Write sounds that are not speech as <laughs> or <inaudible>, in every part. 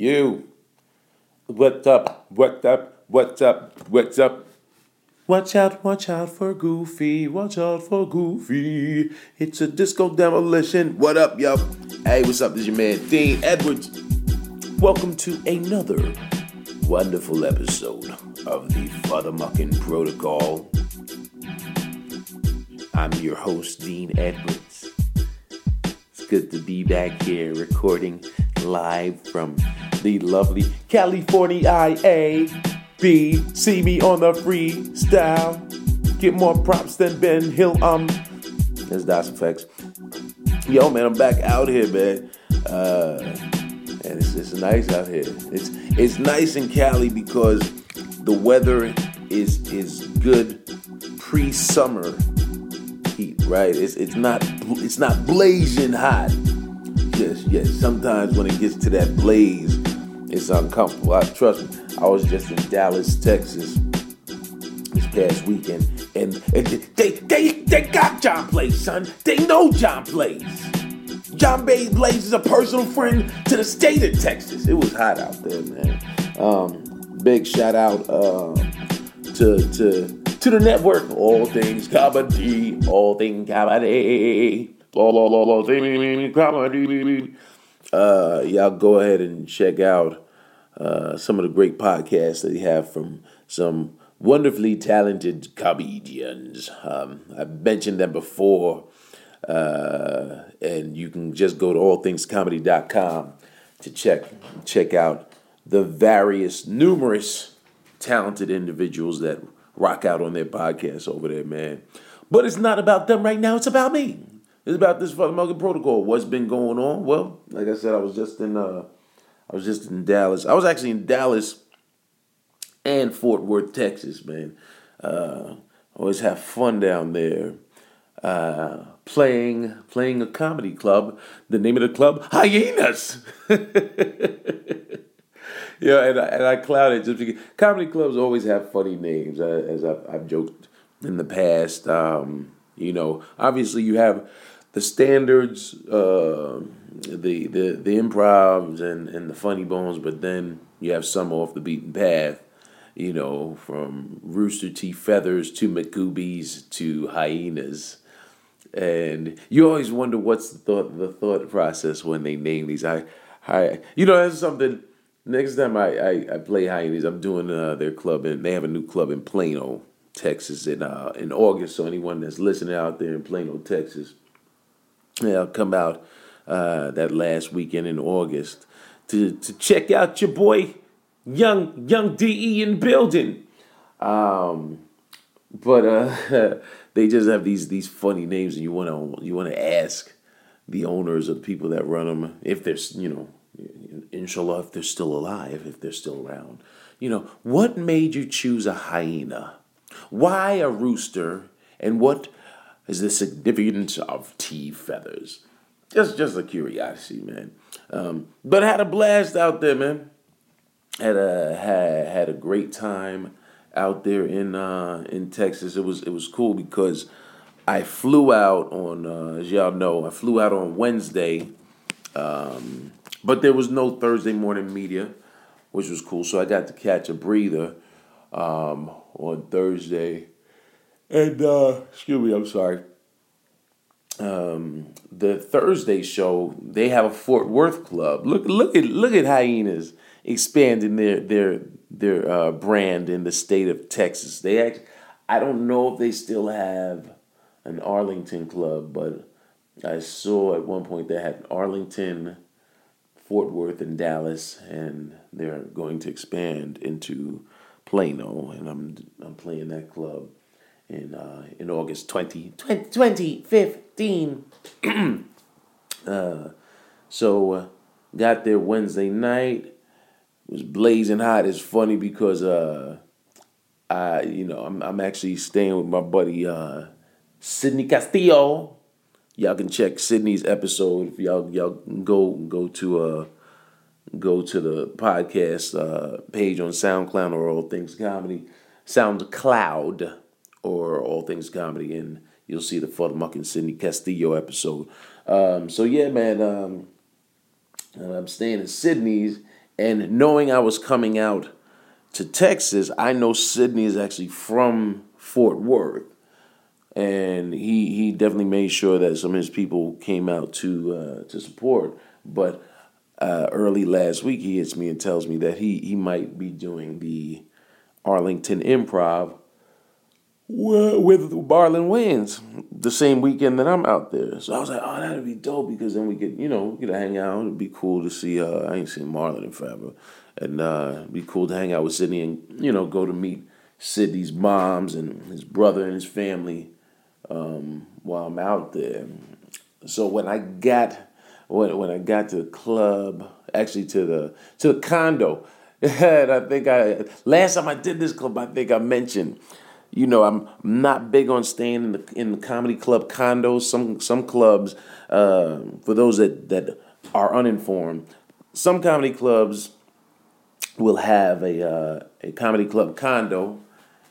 You. What's up? What's up? What's up? What's up? Watch out, watch out for Goofy. Watch out for Goofy. It's a disco demolition. What up, yo? Hey, what's up? This is your man, Dean Edwards. Welcome to another wonderful episode of the FuthaMuckin Protocol. I'm your host, Dean Edwards. It's good to be back here recording live from the lovely California IA. B. See me on the freestyle. Get more props than Ben Hill. Um, that's DOS effects. Yo, man, I'm back out here, man. Uh, and it's, it's nice out here. It's it's nice in Cali because the weather is is good pre-summer heat, right? It's it's not it's not blazing hot. Yes, yes. Sometimes when it gets to that blaze, it's uncomfortable. I, trust me. I was just in Dallas, Texas this past weekend, and, and they they they got John Blaze, son. They know John Blaze. John Blaze is a personal friend to the state of Texas. It was hot out there, man. Um, big shout out uh, to to to the network. All things comedy, all things comedy, all all all things comedy. Uh, y'all go ahead and check out uh, some of the great podcasts that they have from some wonderfully talented comedians. Um, I've mentioned them before, uh, and you can just go to allthingscomedy.com to check check out the various numerous talented individuals that rock out on their podcasts over there, man. But it's not about them right now. It's about me. It's about this fucking Protocol. What's been going on? Well, like I said, I was just in uh, I was just in Dallas. I was actually in Dallas and Fort Worth, Texas, man. Uh, always have fun down there. Uh, playing playing a comedy club. The name of the club, Hyenas. <laughs> yeah, and I, and I clouded just because comedy clubs always have funny names, uh, as I've, I've, joked in the past. Um, you know, obviously you have the standards, uh, the the the improvs and and the funny bones, but then you have some off the beaten path. You know, from Rooster T. Feathers to McGoobies to hyenas and you always wonder what's the thought the thought process when they name these. I, I you know that's something. Next time I, I, I play Hyenas, I'm doing uh, their club and they have a new club in Plano, Texas in uh, in August. So anyone that's listening out there in Plano, Texas, come out uh, that last weekend in August to to check out your boy, young young De in building. Um, but uh, <laughs> they just have these these funny names, and you want to you want to ask the owners of the people that run them if they're you know, inshallah, if they're still alive, if they're still around. You know, what made you choose a hyena? Why a rooster? And what is the significance of T. Feathers? Just just a curiosity, man. Um, but had a blast out there, man. Had a had had a great time out there in uh, in Texas. It was it was cool because I flew out on uh, as y'all know I flew out on Wednesday, um, but there was no Thursday morning media, which was cool. So I got to catch a breather um, on Thursday, and uh, excuse me, I'm sorry. Um, the Thursday show they have a Fort Worth club. Look look at look at hyenas expanding their their their uh, brand in the state of Texas. They act, I don't know if they still have an Arlington club, but I saw at one point they had Arlington, Fort Worth, and Dallas, and they're going to expand into Plano, and I'm I'm playing that club in uh, in August 20, 20 2015. <clears throat> uh, so uh, got there Wednesday night It was blazing hot. It's funny because uh, I you know I'm I'm actually staying with my buddy uh, Sydney Castillo. Y'all can check Sydney's episode if y'all y'all go go to uh go to the podcast uh, page on SoundCloud or All Things Comedy, SoundCloud or All Things Comedy, and you'll see the Father Muck and Sydney Castillo episode. Um, so yeah, man, um, I'm staying in Sydney's And knowing I was coming out to Texas, I know Sydney is actually from Fort Worth. And he, he definitely made sure that some of his people came out to uh, to support. But uh, early last week, he hits me and tells me that he, he might be doing the Arlington Improv with Marlon Wayans the same weekend that I'm out there. So I was like, oh, that'd be dope because then we could, you know, we could hang out. It'd be cool to see. Uh, I ain't seen Marlon in forever, and uh, it'd be cool to hang out with Sydney and you know go to meet Sydney's moms and his brother and his family um, while I'm out there. So when I got when when I got to the club, actually to the to the condo, <laughs> and I think I last time I did this club, I think I mentioned you know, I'm not big on staying in the in the comedy club condos. Some some clubs, uh, for those that that are uninformed, some comedy clubs will have a uh, a comedy club condo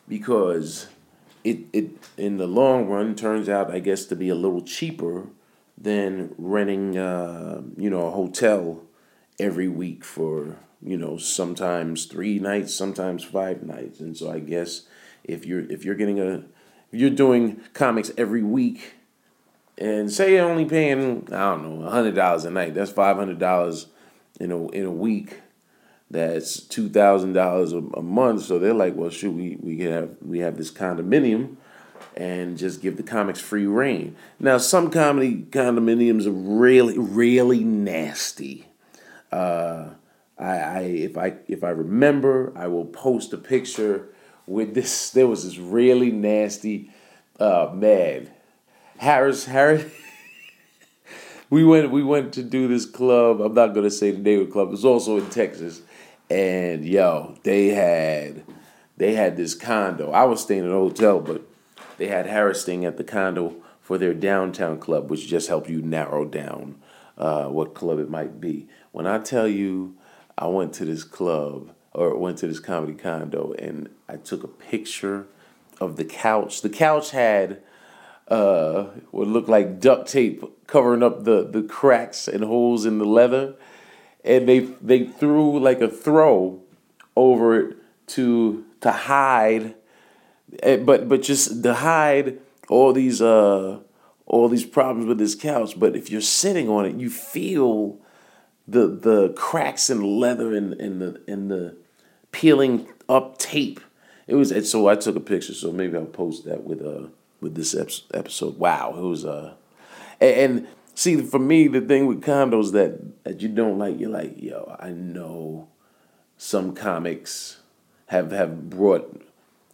because it it in the long run turns out I guess to be a little cheaper than renting uh, you know a hotel every week for you know sometimes three nights, sometimes five nights, and so I guess if you're if you're getting a you're doing comics every week and say you're only paying I don't know hundred dollars a night, that's five hundred dollars in a in a week. That's two thousand dollars a month. So they're like, well, shoot, we we have we have this condominium, and just give the comics free reign. Now, some comedy condominiums are really really nasty. Uh, I, I if I if I remember, I will post a picture with this. There was this really nasty uh, man. Harris Harris. <laughs> we went we went to do this club. I'm not gonna say the name of the club. It's also in Texas, and yo, they had they had this condo. I was staying in a hotel, but they had Harris staying at the condo for their downtown club, which just helped you narrow down uh, what club it might be. When I tell you, I went to this club or went to this comedy condo and I took a picture of the couch. The couch had uh, what looked like duct tape covering up the, the cracks and holes in the leather. And they they threw like a throw over it to to hide eh, but but just to hide all these uh all these problems with this couch. But if you're sitting on it, you feel the the cracks in the leather and, and the and the peeling up tape. It was and so I took a picture, so maybe I'll post that with uh with this episode. Wow, it was uh and, and see for me the thing with condos that that you don't like, you're like, yo, I know some comics have have brought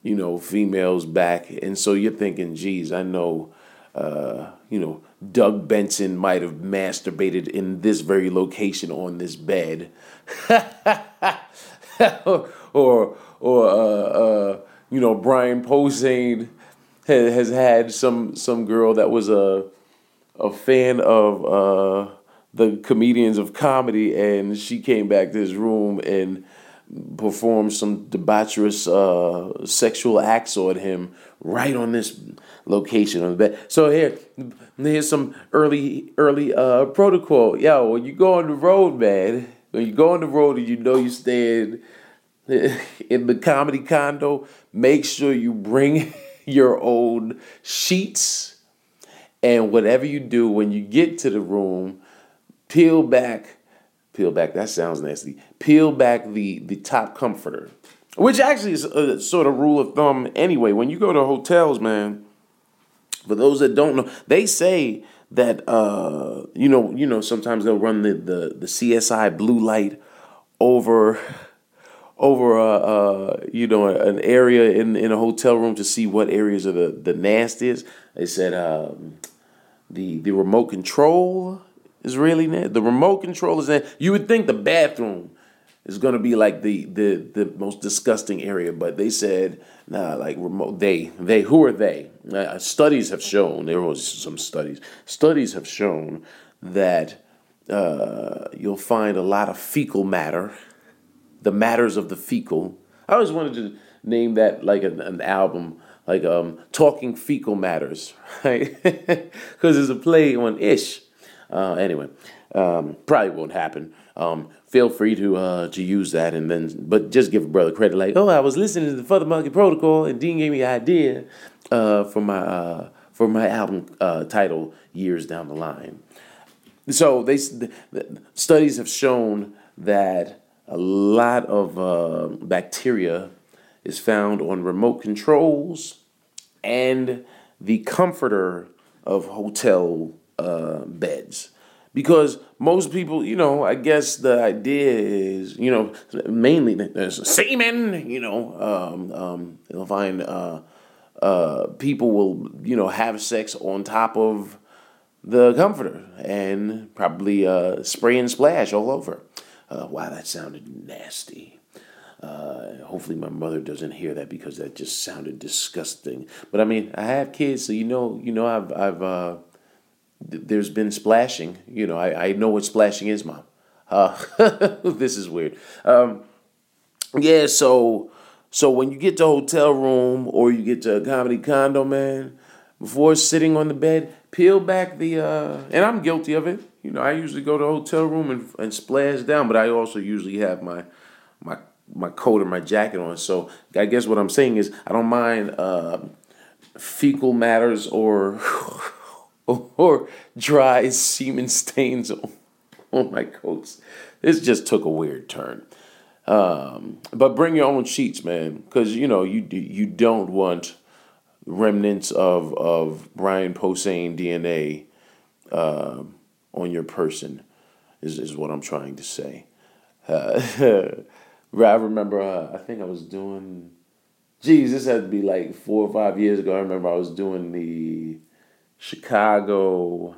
you know females back, and so you're thinking, geez, I know. Uh, you know, Doug Benson might have masturbated in this very location on this bed. <laughs> <laughs> or or uh, uh, you know Brian Posehn has, has had some some girl that was a a fan of uh, the comedians of comedy, and she came back to his room and performed some debaucherous uh, sexual acts on him right on this location on the bed. So here, here's some early early uh, protocol. Yo, when you go on the road, man, when you go on the road and you know you stand <laughs> in the comedy condo, make sure you bring <laughs> your own sheets and whatever you do when you get to the room, peel back, peel back, that sounds nasty. Peel back the the top comforter. Which actually is a sort of rule of thumb anyway. When you go to hotels, man, for those that don't know, they say that uh, you know, you know, sometimes they'll run the, the, the CSI blue light over over a, a you know an area in in a hotel room to see what areas are the the nastiest. They said um, the the remote control is really nasty. The remote control is that you would think the bathroom is gonna be like the the the most disgusting area, but they said nah, like remote. They they who are they? Uh, studies have shown there was some studies. Studies have shown that uh, you'll find a lot of fecal matter the matters of the fecal. I always wanted to name that like an, an album, like um, Talking Fecal Matters, <laughs> right? <laughs> Because there's a play on Ish. Uh, anyway, um, probably won't happen. um, feel free to uh, to use that and then, but just give a brother credit. Like, oh, I was listening to the FuthaMuckin Protocol, and Dean gave me an idea uh, for my uh, for my album uh, title years down the line. So they the, the studies have shown that a lot of uh, bacteria is found on remote controls and the comforter of hotel uh, beds because most people, you know, I guess the idea is, you know, mainly there's semen, you know, um, um, you'll find uh, uh, people will, you know, have sex on top of the comforter and probably uh, spray and splash all over. Uh, wow, that sounded nasty. Uh, hopefully, my mother doesn't hear that because that just sounded disgusting. But I mean, I have kids, so you know, you know, I've, I've, uh, there's been splashing. You know, I, I know what splashing is, mom. Uh, <laughs> this is weird. Um, yeah, so so when you get to hotel room or you get to a comedy condo, man, before sitting on the bed, peel back the uh, and I'm guilty of it. You know, I usually go to a hotel room and, and splash down, but I also usually have my my my coat or my jacket on. So I guess what I'm saying is I don't mind uh, fecal matters or <laughs> or dry semen stains on, on my coats. This just took a weird turn. Um, but bring your own sheets, man, because you know you you don't want remnants of of Brian Posehn DNA uh, on your person. Is is what I'm trying to say. Uh, <laughs> I remember. Uh, I think I was doing. Geez, this had to be like four or five years ago. I remember I was doing the Chicago.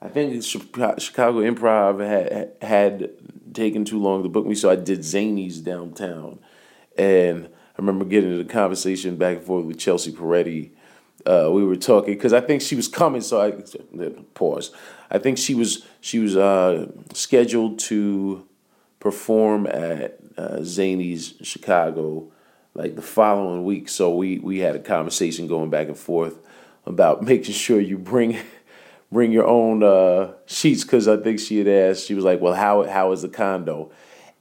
I think Chicago Improv had had taken too long to book me, so I did Zanies downtown, and I remember getting into conversation back and forth with Chelsea Peretti. Uh, we were talking because I think she was coming, so I pause. I think she was she was uh, scheduled to perform at uh, Zanies Chicago like the following week. So we we had a conversation going back and forth about <laughs> making sure you bring bring your own uh, sheets because I think she had asked. She was like, "Well, how how is the condo?"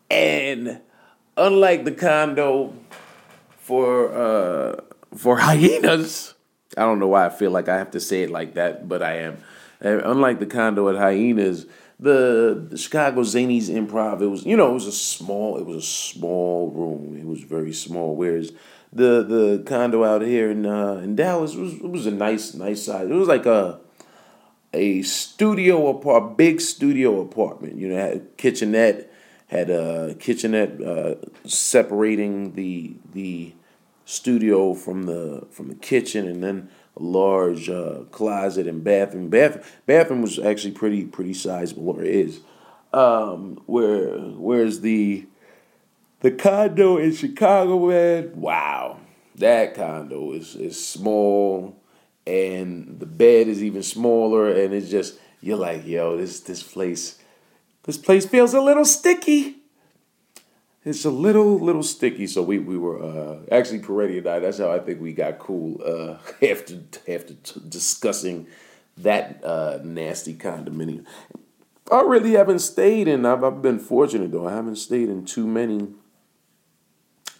And unlike the condo for uh, for <laughs> hyenas, I don't know why I feel like I have to say it like that, but I am. And unlike the condo at hyenas, the, the Chicago Zanies Improv, it was you know it was a small it was a small room. It was very small. Whereas the the condo out here in uh, in Dallas was it was a nice nice size. It was like a a studio apart, big studio apartment. You know, had a kitchenette, had a kitchenette uh, separating the the studio from the from the kitchen, and then a large uh, closet and bathroom. Bathroom bathroom was actually pretty pretty sizable, or is. Um, where whereas the the condo in Chicago, man, wow, that condo is is small, and the bed is even smaller, and it's just you're like, yo, this this place, this place feels a little sticky. It's a little little sticky, so we we were uh, actually Peretti and I. That's how I think we got cool uh, <laughs> after after t- discussing that uh, nasty condominium. I really haven't stayed in. I've, I've been fortunate though. I haven't stayed in too many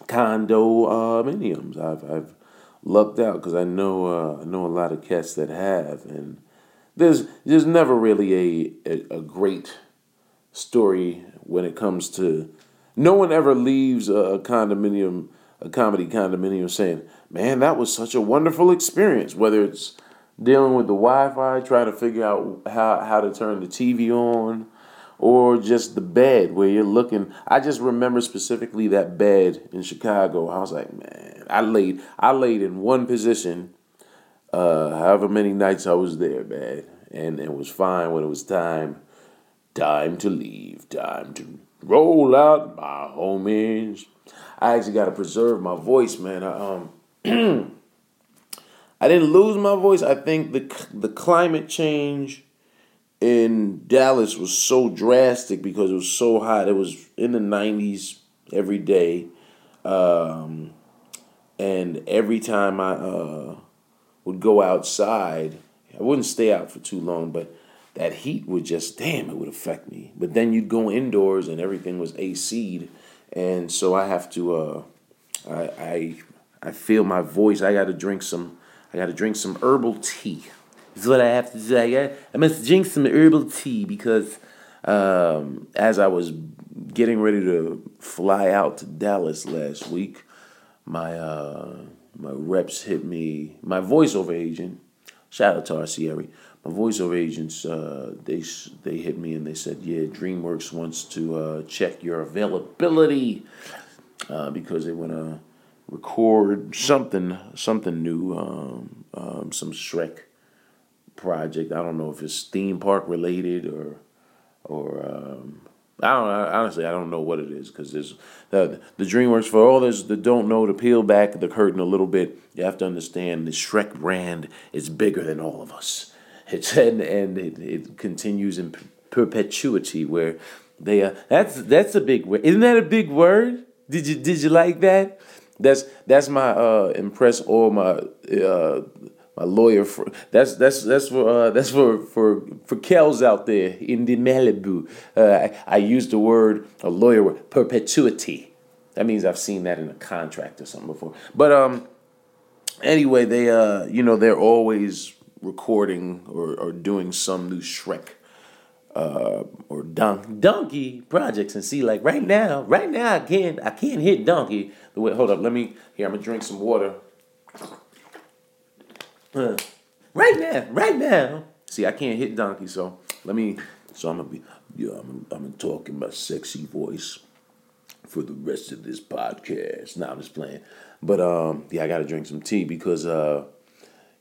condominiums. Uh, I've I've lucked out because I know uh, I know a lot of cats that have, and there's there's never really a, a, a great story when it comes to. No one ever leaves a condominium, a comedy condominium, saying, "Man, that was such a wonderful experience." Whether it's dealing with the Wi-Fi, trying to figure out how how to turn the TV on or just the bed where you're looking. I just remember specifically that bed in Chicago. I was like, man, I laid I laid in one position, uh, however many nights I was there, man, and it was fine when it was time, time to leave, time to roll out my homies. I actually got to preserve my voice, man. I, um. <clears throat> I didn't lose my voice. I think the the climate change in Dallas was so drastic because it was so hot. It was in the 90s every day. Um, and every time I uh, would go outside, I wouldn't stay out for too long, but that heat would just damn it would affect me. But then you'd go indoors and everything was AC'd, and so I have to uh, I I I feel my voice. I got to drink some. I got to drink some herbal tea. Is what I have to do. I, got, I must drink some herbal tea because um, as I was getting ready to fly out to Dallas last week, my uh, my reps hit me. My voiceover agent, shout out to RCRE, my voiceover agents, uh, they they hit me and they said, yeah, DreamWorks wants to uh, check your availability uh, because they want to record something something new, um, um, some Shrek project. I don't know if it's theme park related or or um, I don't honestly I don't know what it is because there's the the DreamWorks for all those that don't know to peel back the curtain a little bit. You have to understand the Shrek brand is bigger than all of us. It's and and it, it continues in perpetuity where they are. that's that's a big word. Isn't that a big word? Did you did you like that? That's that's my uh impress all my uh my lawyer for that's that's that's for uh, that's for for for Kels out there in the Malibu. Uh, I, I use the word a lawyer word perpetuity. That means I've seen that in a contract or something before. But um, anyway, they uh you know they're always recording or, or doing some new Shrek uh, or Don- Donkey projects and see like right now, right now I can't I can't hit Donkey the way. Hold up, let me here. I'm gonna drink some water. Uh, right now, right now. See, I can't hit Donkey, so let me. So I'm gonna be yeah. I'm, I'm gonna talk in my sexy voice for the rest of this podcast. Now I'm just playing, but um yeah, I gotta drink some tea because uh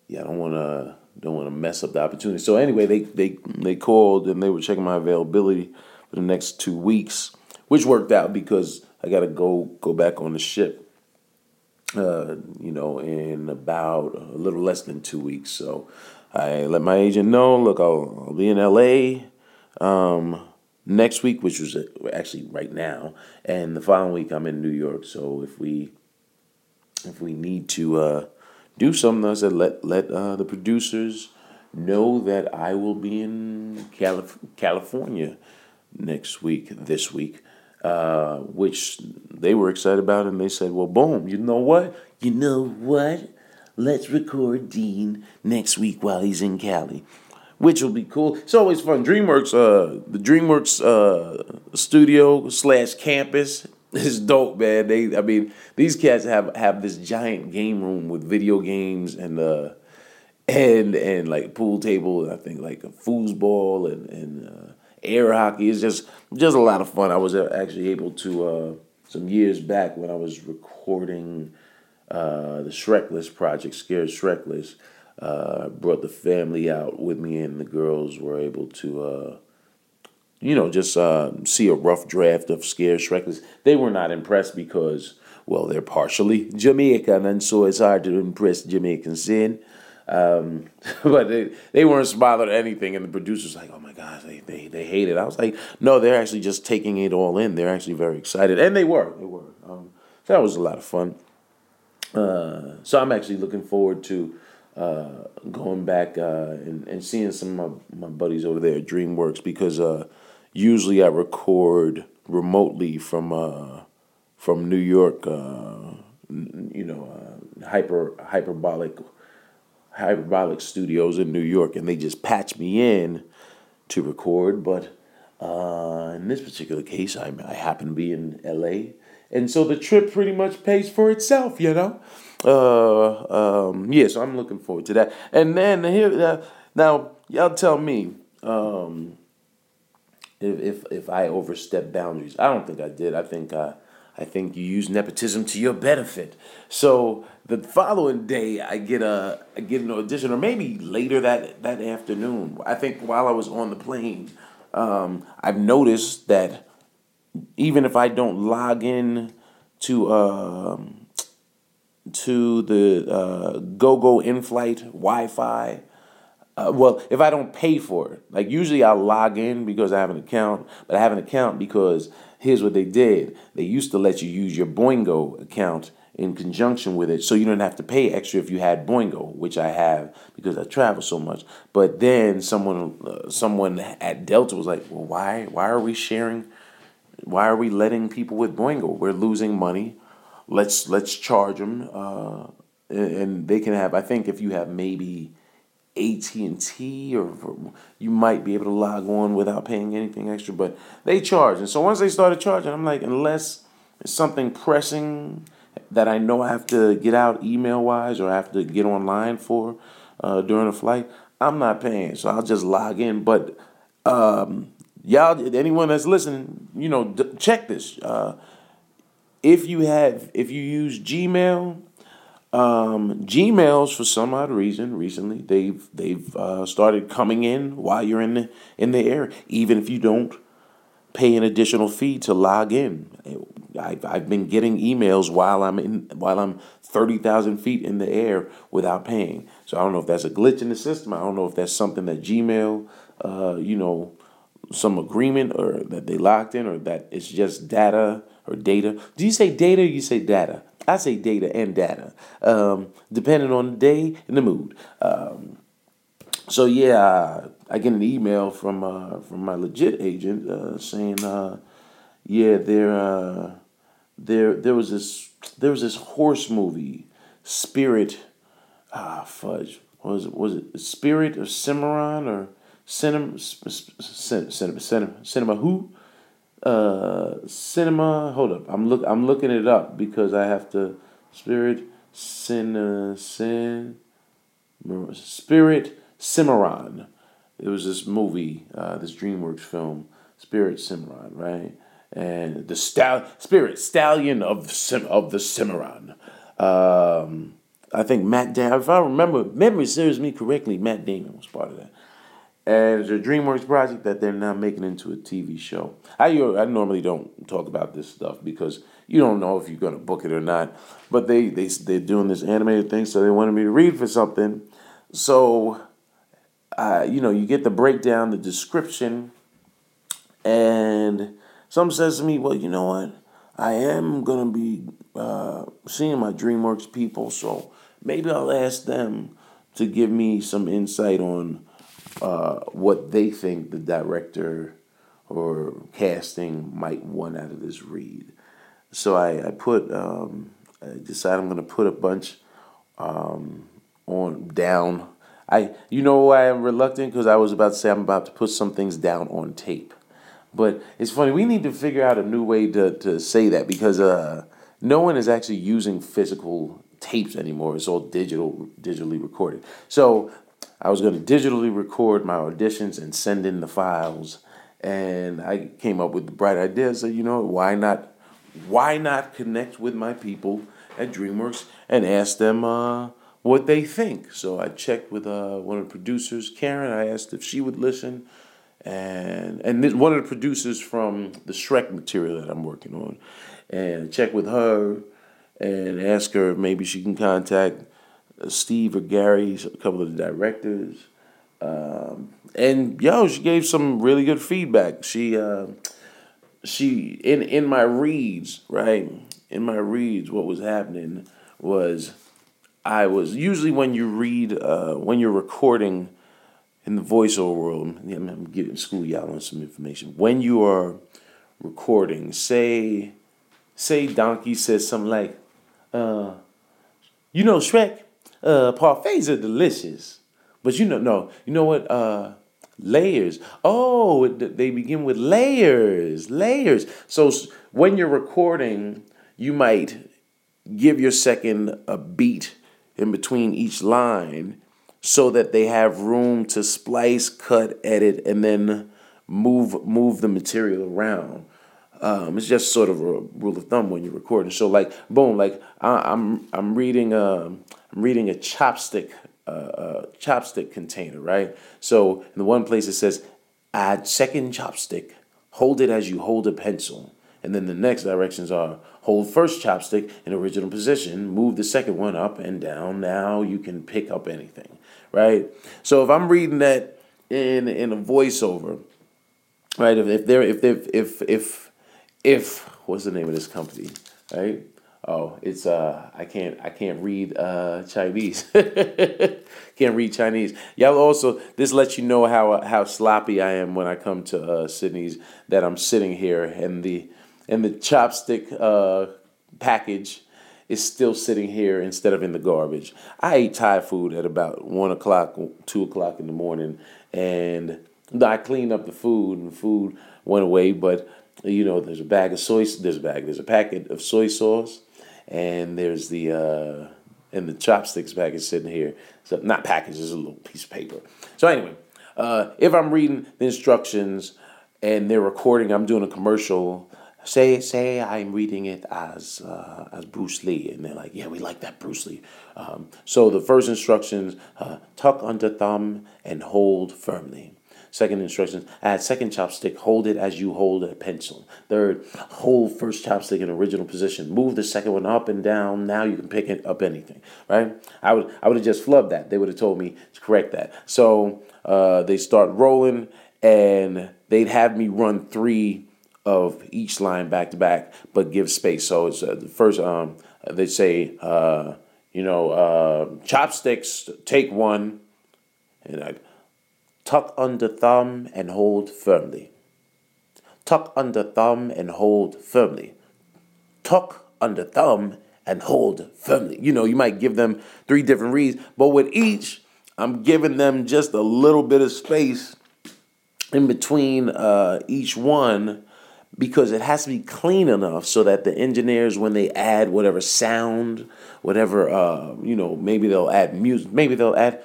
yeah I don't wanna don't want to mess up the opportunity. So anyway, they they they called and they were checking my availability for the next two weeks, which worked out because I got to go go back on the ship. Uh, you know, in about a little less than two weeks. So I let my agent know. Look, I'll, I'll be in L.A. Um, next week, which was actually right now, and the following week I'm in New York. So if we if we need to uh, do something. I said, let let uh, the producers know that I will be in Calif- California next week, this week, uh, which they were excited about, and they said, well, boom, you know what? You know what? Let's record Dean next week while he's in Cali. Which will be cool. It's always fun. DreamWorks, uh, the DreamWorks uh, studio slash campus <laughs> is dope, man. They, I mean, these cats have have this giant game room with video games and uh, and and like pool table. And I think like a foosball and and uh, air hockey. It's just just a lot of fun. I was uh, actually able to uh, some years back when I was recording uh, the Shrekless project, Scared Shrekless. Uh, brought the family out with me, and the girls were able to uh, you know, just uh, see a rough draft of Scared Shrekless. They were not impressed because, well, they're partially Jamaican, and so it's hard to impress Jamaican sin. Um, <laughs> but they, they weren't bothered anything, and the producers like, oh my gosh, they, they, they hate it. I was like, no, they're actually just taking it all in. They're actually very excited, and they were, they were. Um, so that was a lot of fun. Uh, so I'm actually looking forward to uh, going back uh, and, and seeing some of my, my buddies over there at DreamWorks because uh, usually I record remotely from uh, from New York. Uh, you know, uh, hyper hyperbolic hyperbolic studios in New York, and they just patch me in to record. But uh, in this particular case, I, I happen to be in L.A., and so the trip pretty much pays for itself. You know. Uh, um, yeah, so I'm looking forward to that. And then here, uh, now y'all tell me, um, if if if I overstepped boundaries. I don't think I did. I think I I think you use nepotism to your benefit. So the following day, I get a I get an audition, or maybe later that that afternoon. I think while I was on the plane, um, I've noticed that even if I don't log in to um, to the uh, GoGo in-flight Wi-Fi uh, well, if I don't pay for it, like usually I'll log in because I have an account, but I have an account because here's what they did. They used to let you use your Boingo account in conjunction with it, so you don't have to pay extra if you had Boingo, which I have because I travel so much. But then someone, uh, someone at Delta was like, "Well, why, why are we sharing? Why are we letting people with Boingo? We're losing money. Let's let's charge them, uh, and they can have. I think if you have maybe." AT&T or you might be able to log on without paying anything extra but they charge and so once they started charging I'm like unless it's something pressing that I know I have to get out email wise or I have to get online for uh, during a flight, I'm not paying. So I'll just log in. But um, y'all, anyone that's listening, you know, d- check this. Uh, if you have, if you use Gmail, um, Gmails for some odd reason recently they've they've uh, started coming in while you're in the in the air, even if you don't pay an additional fee to log in. I've, I've been getting emails while I'm in while I'm thirty thousand feet in the air without paying. So I don't know if that's a glitch in the system. I don't know if that's something that Gmail, uh, you know, some agreement or that they locked in, or that it's just data or data. Do you say data? or you say data? I say data and data, um, depending on the day and the mood. Um, so yeah, I get an email from uh, from my legit agent uh, saying, uh, yeah, there uh, there there was this there was this horse movie, Spirit, ah fudge, what was it was it Spirit or Cimarron or Cinema Cinema Cinema Cinema who? Uh, cinema. Hold up, I'm look. I'm looking it up because I have to. Spirit, Cin, Sin, Spirit, Cimarron. It was this movie, uh, this DreamWorks film, Spirit Cimarron, right? And the stal- Spirit Stallion of Sim- of the Cimarron. Um, I think Matt Damon, if I remember, memory serves me correctly, Matt Damon was part of that. And it's a DreamWorks project that they're now making into a TV show. I I normally don't talk about this stuff because you don't know if you're gonna book it or not. But they they they're doing this animated thing, so they wanted me to read for something. So uh, you know, you get the breakdown, the description, and some says to me, well, you know what? I am to be uh, seeing my DreamWorks people, so maybe I'll ask them to give me some insight on uh, what they think the director or casting might want out of this read. So I, I put, um, I decided I'm going to put a bunch um, on down I, you know why I'm reluctant? Because I was about to say I'm about to put some things down on tape. But it's funny, we need to figure out a new way to, to say that because uh, no one is actually using physical tapes anymore. It's all digital, digitally recorded. So I was going to digitally record my auditions and send in the files. And I came up with the bright idea. So, you know, why not, why not connect with my people at DreamWorks and ask them, uh, what they think. So I checked with uh, one of the producers, Karen. I asked if she would listen, and and this, one of the producers from the Shrek material that I'm working on, and check with her, and ask her if maybe she can contact Steve or Gary, a couple of the directors. Um, and yo, she gave some really good feedback. She uh, she in in my reads, right? In my reads, what was happening was I was usually when you read uh, when you're recording in the voiceover world. I'm getting school y'all on some information. When you are recording, say say Donkey says something like, uh, "You know Shrek, uh, parfaits are delicious, but you know no, you know what? Uh, layers. Oh, they begin with layers, layers. So when you're recording, you might give your second a beat in between each line so that they have room to splice, cut, edit, and then move move the material around. Um, it's just sort of a rule of thumb when you're recording. So like, boom, like I, am I'm, I'm reading a I'm reading a chopstick uh, uh, chopstick container, right? So in the one place it says add second chopstick, hold it as you hold a pencil. And then the next directions are hold first chopstick in original position, move the second one up and down. Now you can pick up anything, right? So if I'm reading that in in a voiceover, right? If, if there if if if if if what's the name of this company, right? Oh, it's uh, I can't I can't read uh Chinese. <laughs> can't read Chinese. Y'all also this lets you know how how sloppy I am when I come to uh, Sydney's. That I'm sitting here and the and the chopstick uh package is still sitting here instead of in the garbage. I ate Thai food at about one o'clock, two o'clock in the morning, and I cleaned up the food, and food went away. But you know, there's a bag of soy, there's a bag, there's a packet of soy sauce, and there's the uh, and the chopsticks package sitting here. So not package, it's a little piece of paper. So anyway, uh, if I'm reading the instructions and they're recording, I'm doing a commercial say say I'm reading it as uh, as Bruce Lee, and they're like, yeah, we like that Bruce Lee. Um, so the first instructions: uh, tuck under thumb and hold firmly. Second instructions: add second chopstick, hold it as you hold a pencil. Third, hold first chopstick in original position. Move the second one up and down. Now you can pick it up anything. Right? I would I would have just flubbed that. They would have told me to correct that. So uh, they start rolling, and they'd have me run three of each line back to back, but give space. So it's uh, the first. Um, they say, uh, you know, uh, chopsticks. Take one, and I tuck under thumb and hold firmly. Tuck under thumb and hold firmly. Tuck under thumb and hold firmly. You know, you might give them three different reads, but with each, I'm giving them just a little bit of space in between uh, each one because it has to be clean enough so that the engineers when they add whatever sound whatever uh, you know maybe they'll add music maybe they'll add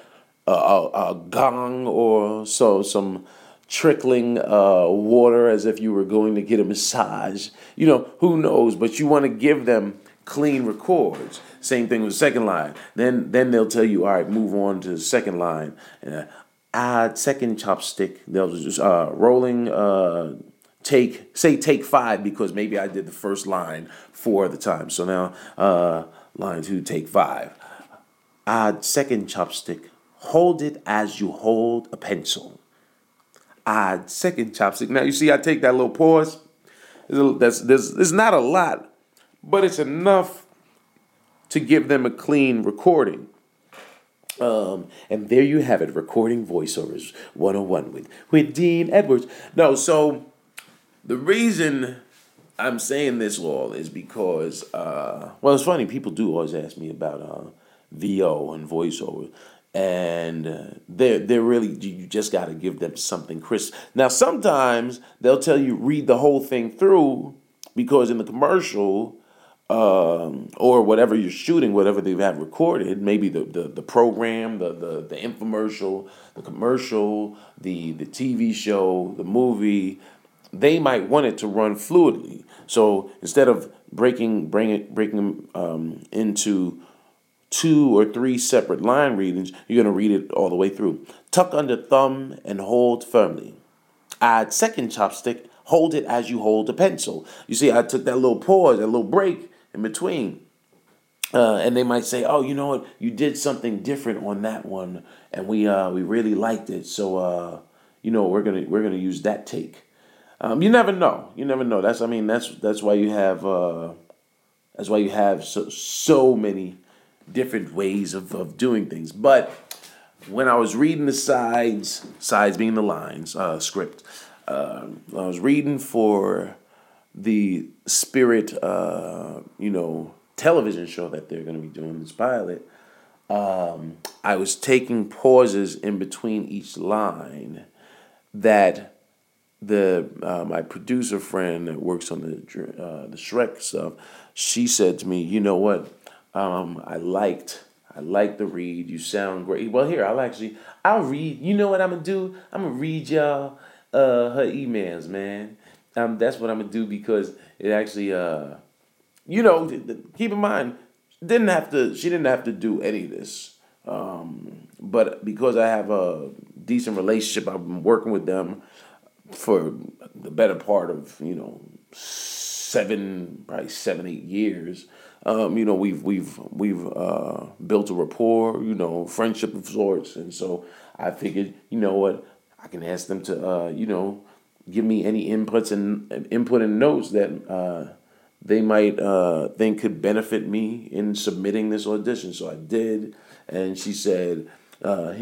a, a, a gong or so some trickling uh, water as if you were going to get a massage you know who knows but you want to give them clean records same thing with second line then then they'll tell you all right move on to the second line uh, add second chopstick they'll just uh, rolling uh, take say take five because maybe I did the first line four of the time. So now uh, line two, take five. Add second chopstick. Hold it as you hold a pencil. Add second chopstick. Now you see, I take that little pause. That's there's there's not a lot, but it's enough to give them a clean recording. Um, and there you have it, recording voiceovers 101 with, with Dean Edwards. No, so the reason I'm saying this all is because, uh, well, it's funny. People do always ask me about uh, VO and voiceover, and uh, they're they're really you just got to give them something crisp. Now, sometimes they'll tell you read the whole thing through because in the commercial. Um, or whatever you're shooting, whatever they have recorded, maybe the, the, the program, the, the, the infomercial, the commercial, the, the TV show, the movie, they might want it to run fluidly. So instead of breaking bring it breaking them um, into two or three separate line readings, you're going to read it all the way through. Tuck under thumb and hold firmly. Add second chopstick. Hold it as you hold a pencil. You see, I took that little pause, that little break in between. Uh, and they might say, "Oh, you know what? You did something different on that one, and we uh, we really liked it. So, uh, you know, we're gonna we're gonna use that take." Um, you never know. You never know. That's I mean that's that's why you have uh, that's why you have so so many different ways of, of doing things. But when I was reading the sides, sides being the lines, uh, script, uh, I was reading for the Spirit, uh, you know, television show that they're going to be doing this pilot. Um, I was taking pauses in between each line that the uh, my producer friend that works on the uh, the Shrek stuff, she said to me, "You know what? Um, I liked I liked the read. You sound great. Well, here I'll actually I'll read. You know what I'm gonna do? I'm gonna read y'all uh, her emails, man. Um, that's what I'm gonna do because it actually uh, you know, keep in mind, didn't have to. She didn't have to do any of this. Um, but because I have a decent relationship, I've been working with them for the better part of you know seven, probably seven, eight years. Um, you know, we've we've we've uh, built a rapport, you know, friendship of sorts, and so I figured, you know what, I can ask them to, uh, you know, give me any inputs and input and notes that uh, they might uh, think could benefit me in submitting this audition. So I did, and she said, uh,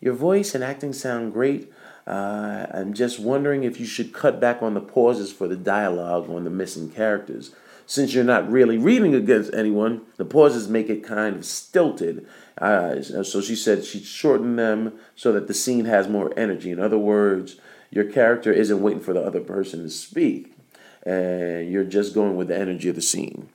"Your voice and acting sound great." Uh, I'm just wondering if you should cut back on the pauses for the dialogue on the missing characters. Since you're not really reading against anyone, the pauses make it kind of stilted. Uh, so she said she'd shorten them so that the scene has more energy. In other words, your character isn't waiting for the other person to speak, and you're just going with the energy of the scene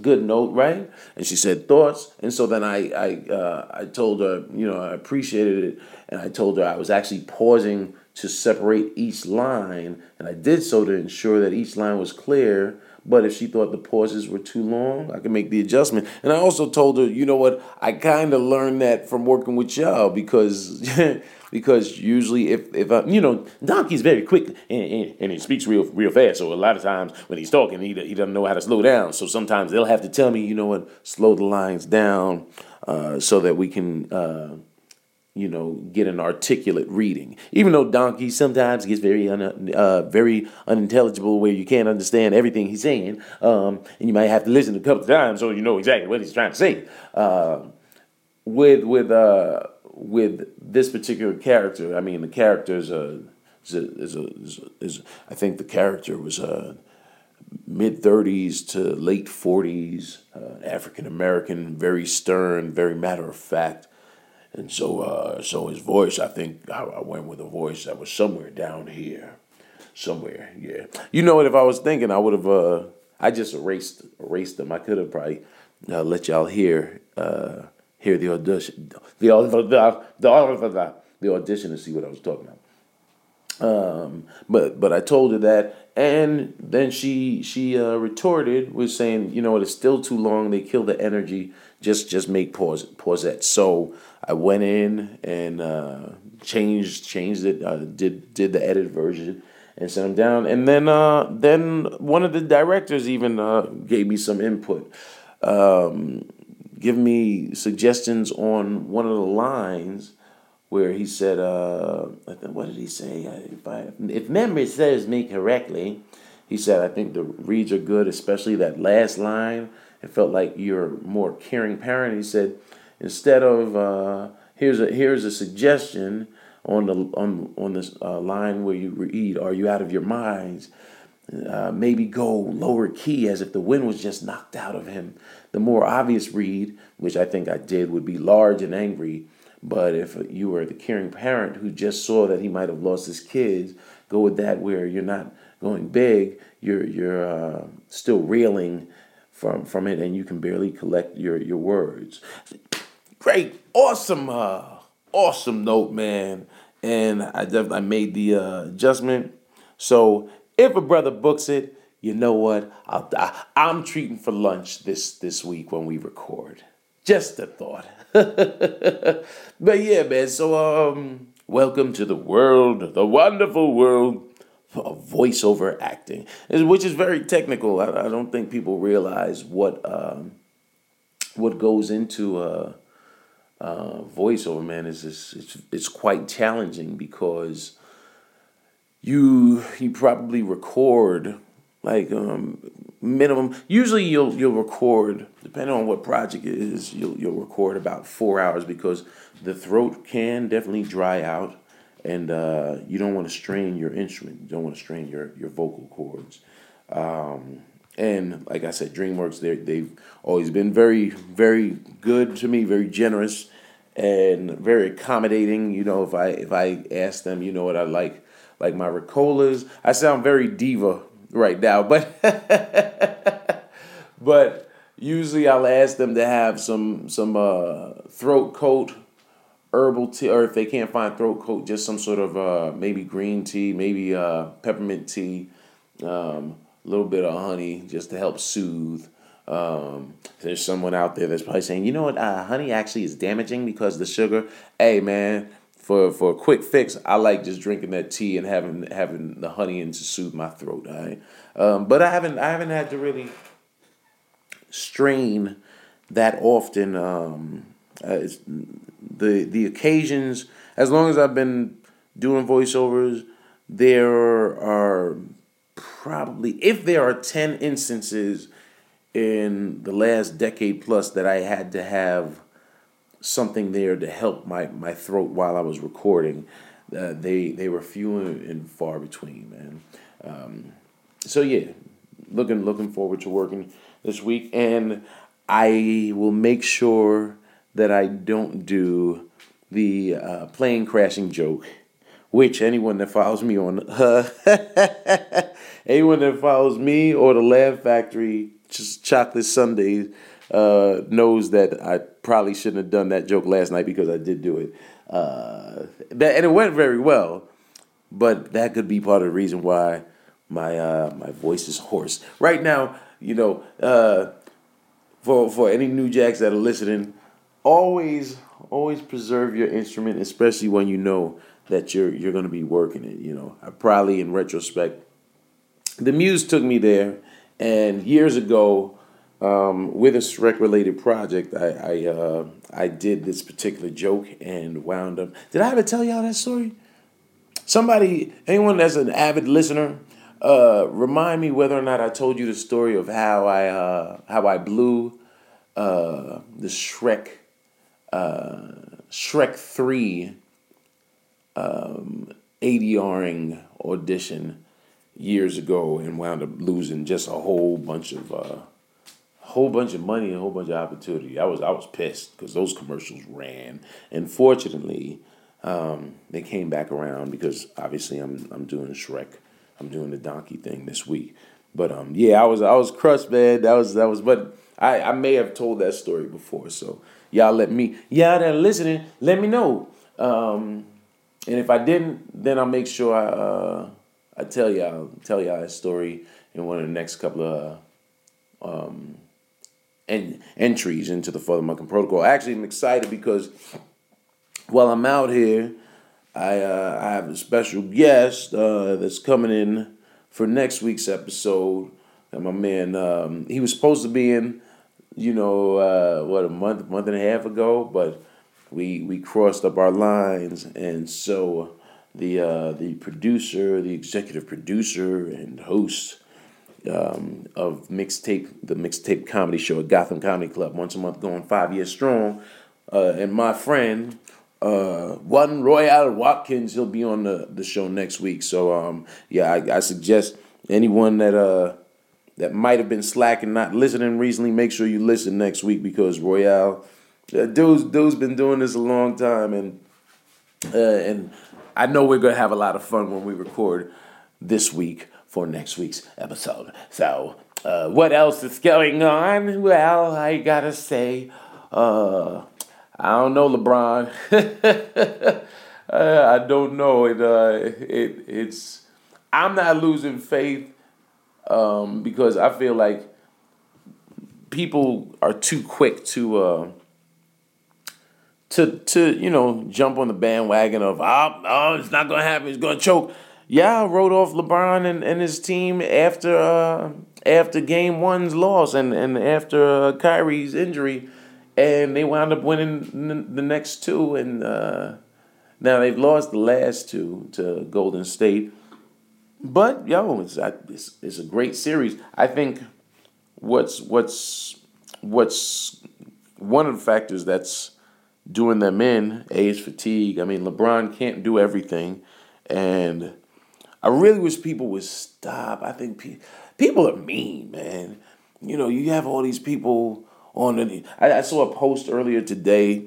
good note, right? And she said thoughts, and so then I I uh, I told her, you know, I appreciated it, and I told her I was actually pausing to separate each line, and I did so to ensure that each line was clear. But if she thought the pauses were too long, I could make the adjustment. And I also told her, you know what, I kind of learned that from working with y'all because <laughs> because usually if if uh, you know Donkey's very quick and, and, and, he speaks real real fast, so a lot of times when he's talking, he he doesn't know how to slow down. So sometimes they'll have to tell me, you know what, slow the lines down uh, so that we can. Uh, you know, get an articulate reading. Even though Donkey sometimes gets very un, uh, very unintelligible, where you can't understand everything he's saying, um, and you might have to listen a couple times so you know exactly what he's trying to say. Uh, with with uh, with this particular character, I mean, the character is a, is a, is, a, is, a, is I think the character was a mid 30s to late 40s, uh, African American, very stern, very matter of fact. And so, uh, so his voice, I think I, I went with a voice that was somewhere down here, somewhere. Yeah, you know what? If I was thinking, I would have. Uh, I just erased erased them. I could have probably uh, let y'all hear uh, hear the audition, the the the, audition and see what I was talking about. Um, but but I told her that, and then she she uh, retorted with saying, you know, it's still too long. They kill the energy. Just just make pause pausettes. So I went in and uh, changed changed it. Uh, did did the edit version and sent them down. And then uh, then one of the directors even uh, gave me some input. Um, give me suggestions on one of the lines where he said, uh, what did he say? If, I, if memory serves me correctly, he said, I think the reads are good, especially that last line. It felt like you're more caring parent. He said, instead of uh, here's a here's a suggestion on the on on this uh, line where you read, "Are you out of your minds?" Uh, maybe go lower key as if the wind was just knocked out of him. The more obvious read, which I think I did, would be large and angry. But if you were the caring parent who just saw that he might have lost his kids, go with that where you're not going big, you're you're uh, still reeling from from it, and you can barely collect your your words. Great, awesome, uh, awesome note, man. And I definitely made the uh, adjustment. So if a brother books it, you know what? I'll, I, I'm treating for lunch this this week when we record. Just a thought. <laughs> but yeah, man. So um, welcome to the world, the wonderful world of voiceover acting, which is very technical. I, I don't think people realize what um, what goes into uh, uh, voiceover. Man, is it's it's quite challenging because you you probably record like um, minimum. Usually you'll you'll record depending on what project it is. You'll you'll record about four hours because the throat can definitely dry out, and uh, you don't want to strain your instrument. You don't want to strain your your vocal cords. Um, and like I said, DreamWorks they they've always been very very good to me, very generous, and very accommodating. You know, if I if I ask them, you know what I like like my Ricolas. I sound very diva right now, <laughs> but but usually I'll ask them to have some some uh, throat coat, herbal tea, or if they can't find throat coat, just some sort of uh, maybe green tea, maybe uh, peppermint tea, um, a little bit of honey just to help soothe. Um, there's someone out there that's probably saying, you know what, uh, honey actually is damaging because the sugar. Hey man, for for a quick fix, I like just drinking that tea and having having the honey in to soothe my throat. All right, um, but I haven't I haven't had to really strain that often. Um, uh, the the occasions, as long as I've been doing voiceovers, there are probably, if there are 10 instances in the last decade plus that I had to have something there to help my, my throat while I was recording, uh, they they were few and far between, man. Um, so yeah, looking looking forward to working this week, and I will make sure that I don't do the uh, plane crashing joke, which anyone that follows me on uh, <laughs> anyone that follows me or the Laugh Factory just chocolate sundaes uh, knows that I probably shouldn't have done that joke last night because I did do it. Uh, that and it went very well, but that could be part of the reason why my uh, my voice is hoarse right now. You know, uh, for for any new jacks that are listening, always always preserve your instrument, especially when you know that you're you're going to be working it. You know, I probably in retrospect, the muse took me there, and years ago um, with a Shrek related project, I I, uh, I did this particular joke and wound up. Did I ever tell y'all that story? Somebody, anyone that's an avid listener, uh, remind me whether or not I told you the story of how I uh, how I blew uh, the Shrek uh, Shrek three um, ADRing audition years ago and wound up losing just a whole bunch of uh, whole bunch of money and a whole bunch of opportunity. I was I was pissed because those commercials ran, and fortunately, um, they came back around because obviously I'm I'm doing Shrek, I'm doing the donkey thing this week. But um, yeah, I was I was crushed, man. That was that was, but I I may have told that story before, so y'all let me y'all that listening, let me know. Um, and if I didn't, then I'll make sure I uh, I tell y'all tell y'all a story in one of the next couple of. Um, en- entries into the FuthaMuckin Protocol. Actually, I'm excited because while I'm out here, I uh, I have a special guest uh, that's coming in for next week's episode. And my man, um, he was supposed to be in, you know, uh, what a month, month and a half ago, but we we crossed up our lines, and so the uh, the producer, the executive producer and host um, of mixtape, the mixtape comedy show at Gotham Comedy Club, once a month, going five years strong. Uh, and my friend, uh, one Royale Watkins, he'll be on the, the show next week. So um, yeah, I, I suggest anyone that uh that might have been slacking, not listening recently, make sure you listen next week because Royale, uh, dude's dude's been doing this a long time, and uh, and I know we're gonna have a lot of fun when we record this week for next week's episode. So, uh, what else is going on? Well, I gotta say, uh, I don't know, LeBron. <laughs> uh, I don't know. It, uh, it, it's. I'm not losing faith um, because I feel like people are too quick to uh, to to you know jump on the bandwagon of oh, oh it's not gonna happen. It's gonna choke yeah, wrote off LeBron and, and his team after uh, after game one's loss and, and after uh, Kyrie's injury, and they wound up winning the next two. And uh, now they've lost the last two to Golden State. But yo, it's, it's it's a great series. I think what's what's what's one of the factors that's doing them in age fatigue. I mean, LeBron can't do everything, and I really wish people would stop. I think pe- people are mean, man. You know, you have all these people on the. I, I saw a post earlier today.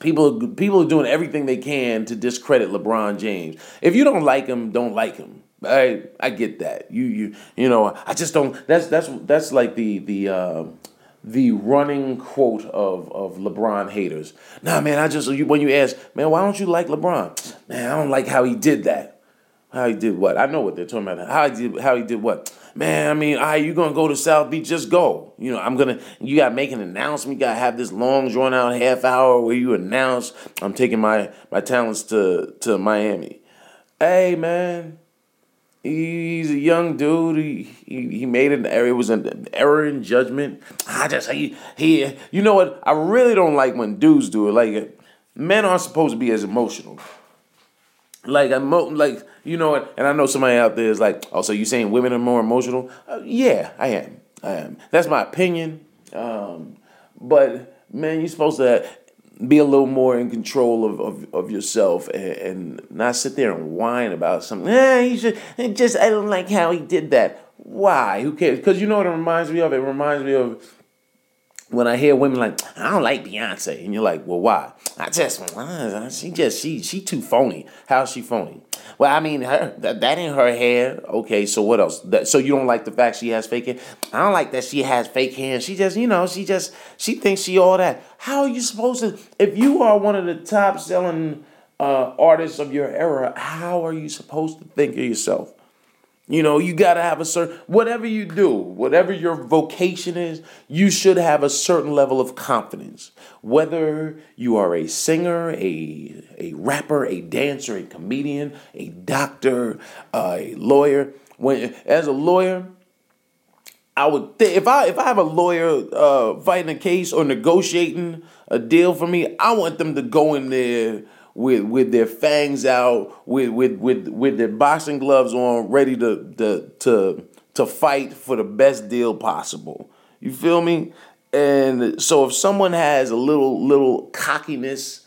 People, people are doing everything they can to discredit LeBron James. If you don't like him, don't like him. I I get that. You you you know. I just don't. That's that's that's like the the. Uh, the running quote of, of LeBron haters. Nah, man, I just when you ask, man, why don't you like LeBron? Man, I don't like how he did that. How he did what? I know what they're talking about. How he did how he did what? Man, I mean, all right, you gonna go to South Beach, just go. You know, I'm gonna you gotta make an announcement, you gotta have this long drawn out half hour where you announce I'm taking my my talents to to Miami. Hey man, he's a young dude. He he, he made an error. It was an error in judgment. I just he he. You know what? I really don't like when dudes do it. Like men aren't supposed to be as emotional like I'm like you know what, and I know somebody out there is like, oh, so you saying women are more emotional? Uh, yeah, I am. I am. That's my opinion. Um, but man, you're supposed to be a little more in control of, of, of yourself and, and, not sit there and whine about something. Eh, he should just I don't like how he did that. Why? Who cares? Because you know what it reminds me of? It reminds me of when I hear women like, I don't like Beyonce, and you're like, well, why? I just, she just, she, she too phony. How's she phony? Well, I mean, her that, that ain't her hair. Okay, so what else? That, so you don't like the fact she has fake hair? I don't like that she has fake hair. She just, you know, she just, she thinks she all that. How are you supposed to? If you are one of the top selling uh, artists of your era, how are you supposed to think of yourself? You know, you got to have a certain, whatever you do, whatever your vocation is, you should have a certain level of confidence. Whether you are a singer, a, a rapper, a dancer, a comedian, a doctor, a lawyer. When, as a lawyer, I would think if I if I have a lawyer uh, fighting a case or negotiating a deal for me, I want them to go in there with with their fangs out, with with with with their boxing gloves on, ready to to to to fight for the best deal possible. You feel me? And so if someone has a little little cockiness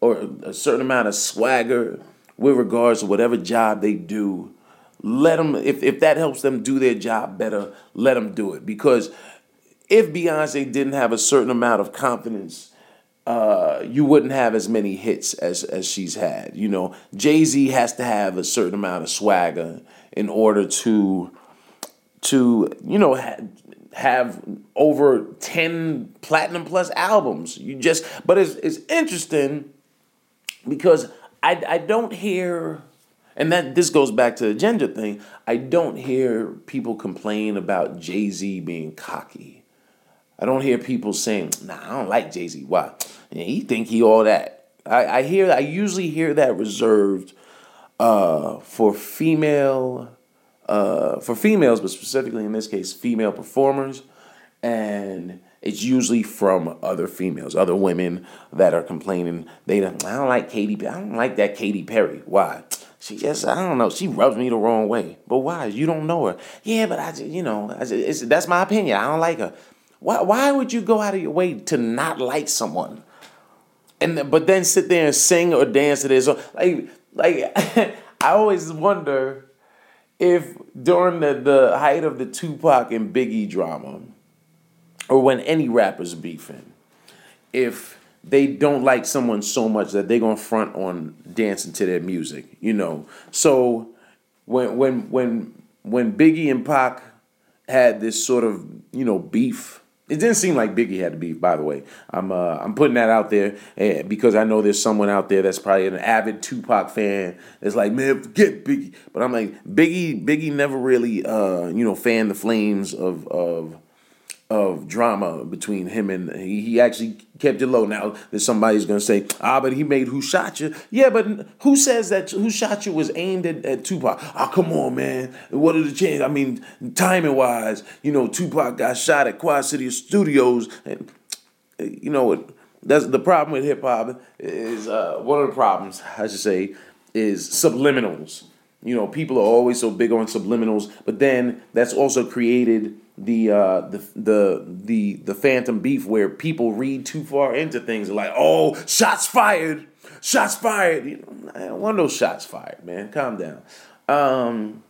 or a certain amount of swagger with regards to whatever job they do, let them if if that helps them do their job better, let them do it because if Beyonce didn't have a certain amount of confidence uh, you wouldn't have as many hits as as she's had. You know, Jay Z has to have a certain amount of swagger in order to to you know ha- have over ten platinum plus albums. You just, but it's it's interesting because I I don't hear. And that this goes back to the gender thing. I don't hear people complain about Jay Z being cocky. I don't hear people saying, "Nah, I don't like Jay Z." Why? Yeah, he think he all that. I, I hear. I usually hear that reserved uh, for female, uh, for females, but specifically in this case, female performers, and it's usually from other females, other women that are complaining. They don't. I don't like Katy. I don't like that Katy Perry. Why? She just, I don't know. She rubs me the wrong way. But why? You don't know her. Yeah, but I you know, I that's my opinion. I don't like her. Why, why would you go out of your way to not like someone? and but then sit there and sing or dance to this. Like like <laughs> I always wonder if during the, the height of the Tupac and Biggie drama, or when any rappers beefing, if they don't like someone so much that they're gonna front on dancing to their music, you know. So when when when when Biggie and Pac had this sort of you know beef it didn't seem like Biggie had to be. By the way, I'm uh, I'm putting that out there eh, because I know there's someone out there that's probably an avid Tupac fan. That's like, man, forget Biggie. But I'm like, Biggie, Biggie never really, uh, you know, fanned the flames of of of drama between him and he, he actually kept it low. Now that somebody's gonna say, ah, but he made Who Shot You. Yeah, but who says that Who Shot You was aimed at, at Tupac? Ah, come on, man. What are the chances? I mean, timing wise, you know, Tupac got shot at Quad City Studios, and you know That's the problem with hip hop is uh, one of the problems I should say is subliminals. You know, people are always so big on subliminals, but then that's also created the uh, the the the the phantom beef where people read too far into things like oh shots fired shots fired. You know don't want those shots fired man. Calm down. Um,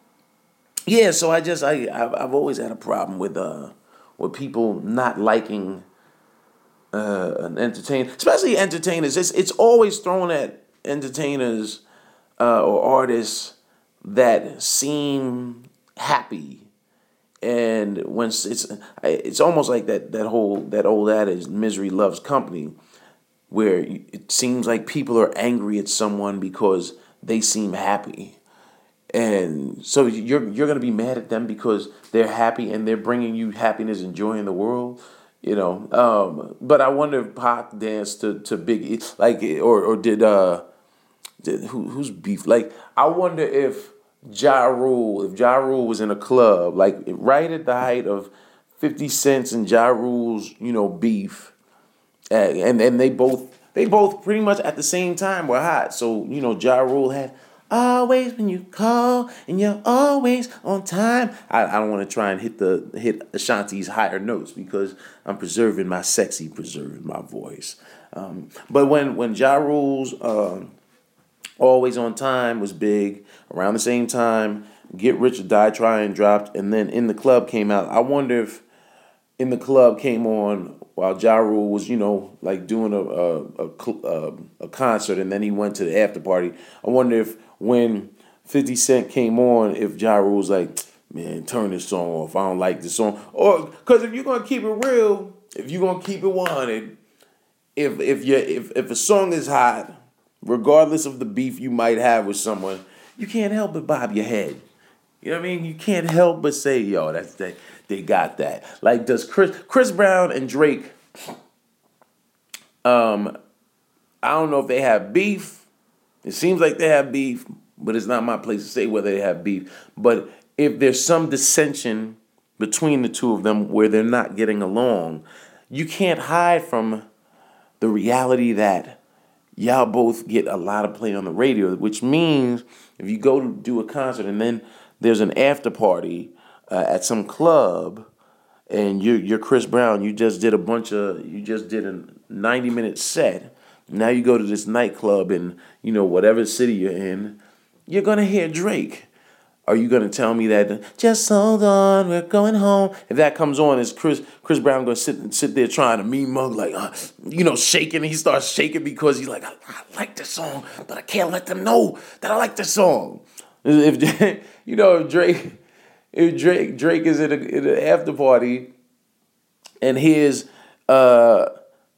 yeah so I just I I've, I've always had a problem with uh with people not liking uh, an entertainer especially entertainers. It's it's always thrown at entertainers uh, or artists that seem happy. And when it's it's almost like that that whole that old adage misery loves company where it seems like people are angry at someone because they seem happy. And so you're you're going to be mad at them because they're happy and they're bringing you happiness and joy in the world you know? Um, but i wonder if Pac danced to to big like or or did uh did, who, who's beef? Like i wonder if Ja Rule, if Ja Rule was in a club, like right at the height of 50 Cent and Ja Rule's, you know, beef, and and they both they both pretty much at the same time were hot. So, you know, Ja Rule had always when you call, and you're always on time. I, I don't want to try and hit the hit Ashanti's higher notes because I'm preserving my sexy, preserving my voice. Um, but when when Ja Rule's uh, always on time was big around the same time. Get Rich or Die Trying dropped, and then In the Club came out. I wonder if In the Club came on while Ja Rule was, you know, like doing a a, a, a concert, and then he went to the after party. I wonder if when 50 Cent came on, if Ja Rule was like, man, turn this song off. I don't like this song. Or, because if you're to keep it real, if you're to keep it 100, if, if, you if, if a song is hot, regardless of the beef you might have with someone, you can't help but bob your head. You know what I mean? You can't help but say, yo, that's they, they got that. Like, does Chris Chris Brown and Drake um I don't know if they have beef it seems like they have beef, but it's not my place to say whether they have beef. But if there's some dissension between the two of them where they're not getting along, you can't hide from the reality that y'all both get a lot of play on the radio, which means if you go to do a concert and then there's an after party uh, at some club and you're, you're Chris Brown, you just did a bunch of, you just did a 90 minute set now you go to this nightclub in, you know, whatever city you're in, you're gonna hear Drake. Are you gonna tell me that just hold on, we're going home? If that comes on, is Chris Chris Brown gonna sit sit there trying to me mug like, uh, you know, shaking? He starts shaking because he's like, I, I, like this song, but I can't let them know that I like this song. If <laughs> you know, if Drake, if Drake Drake is at, a, in an after party, and hears uh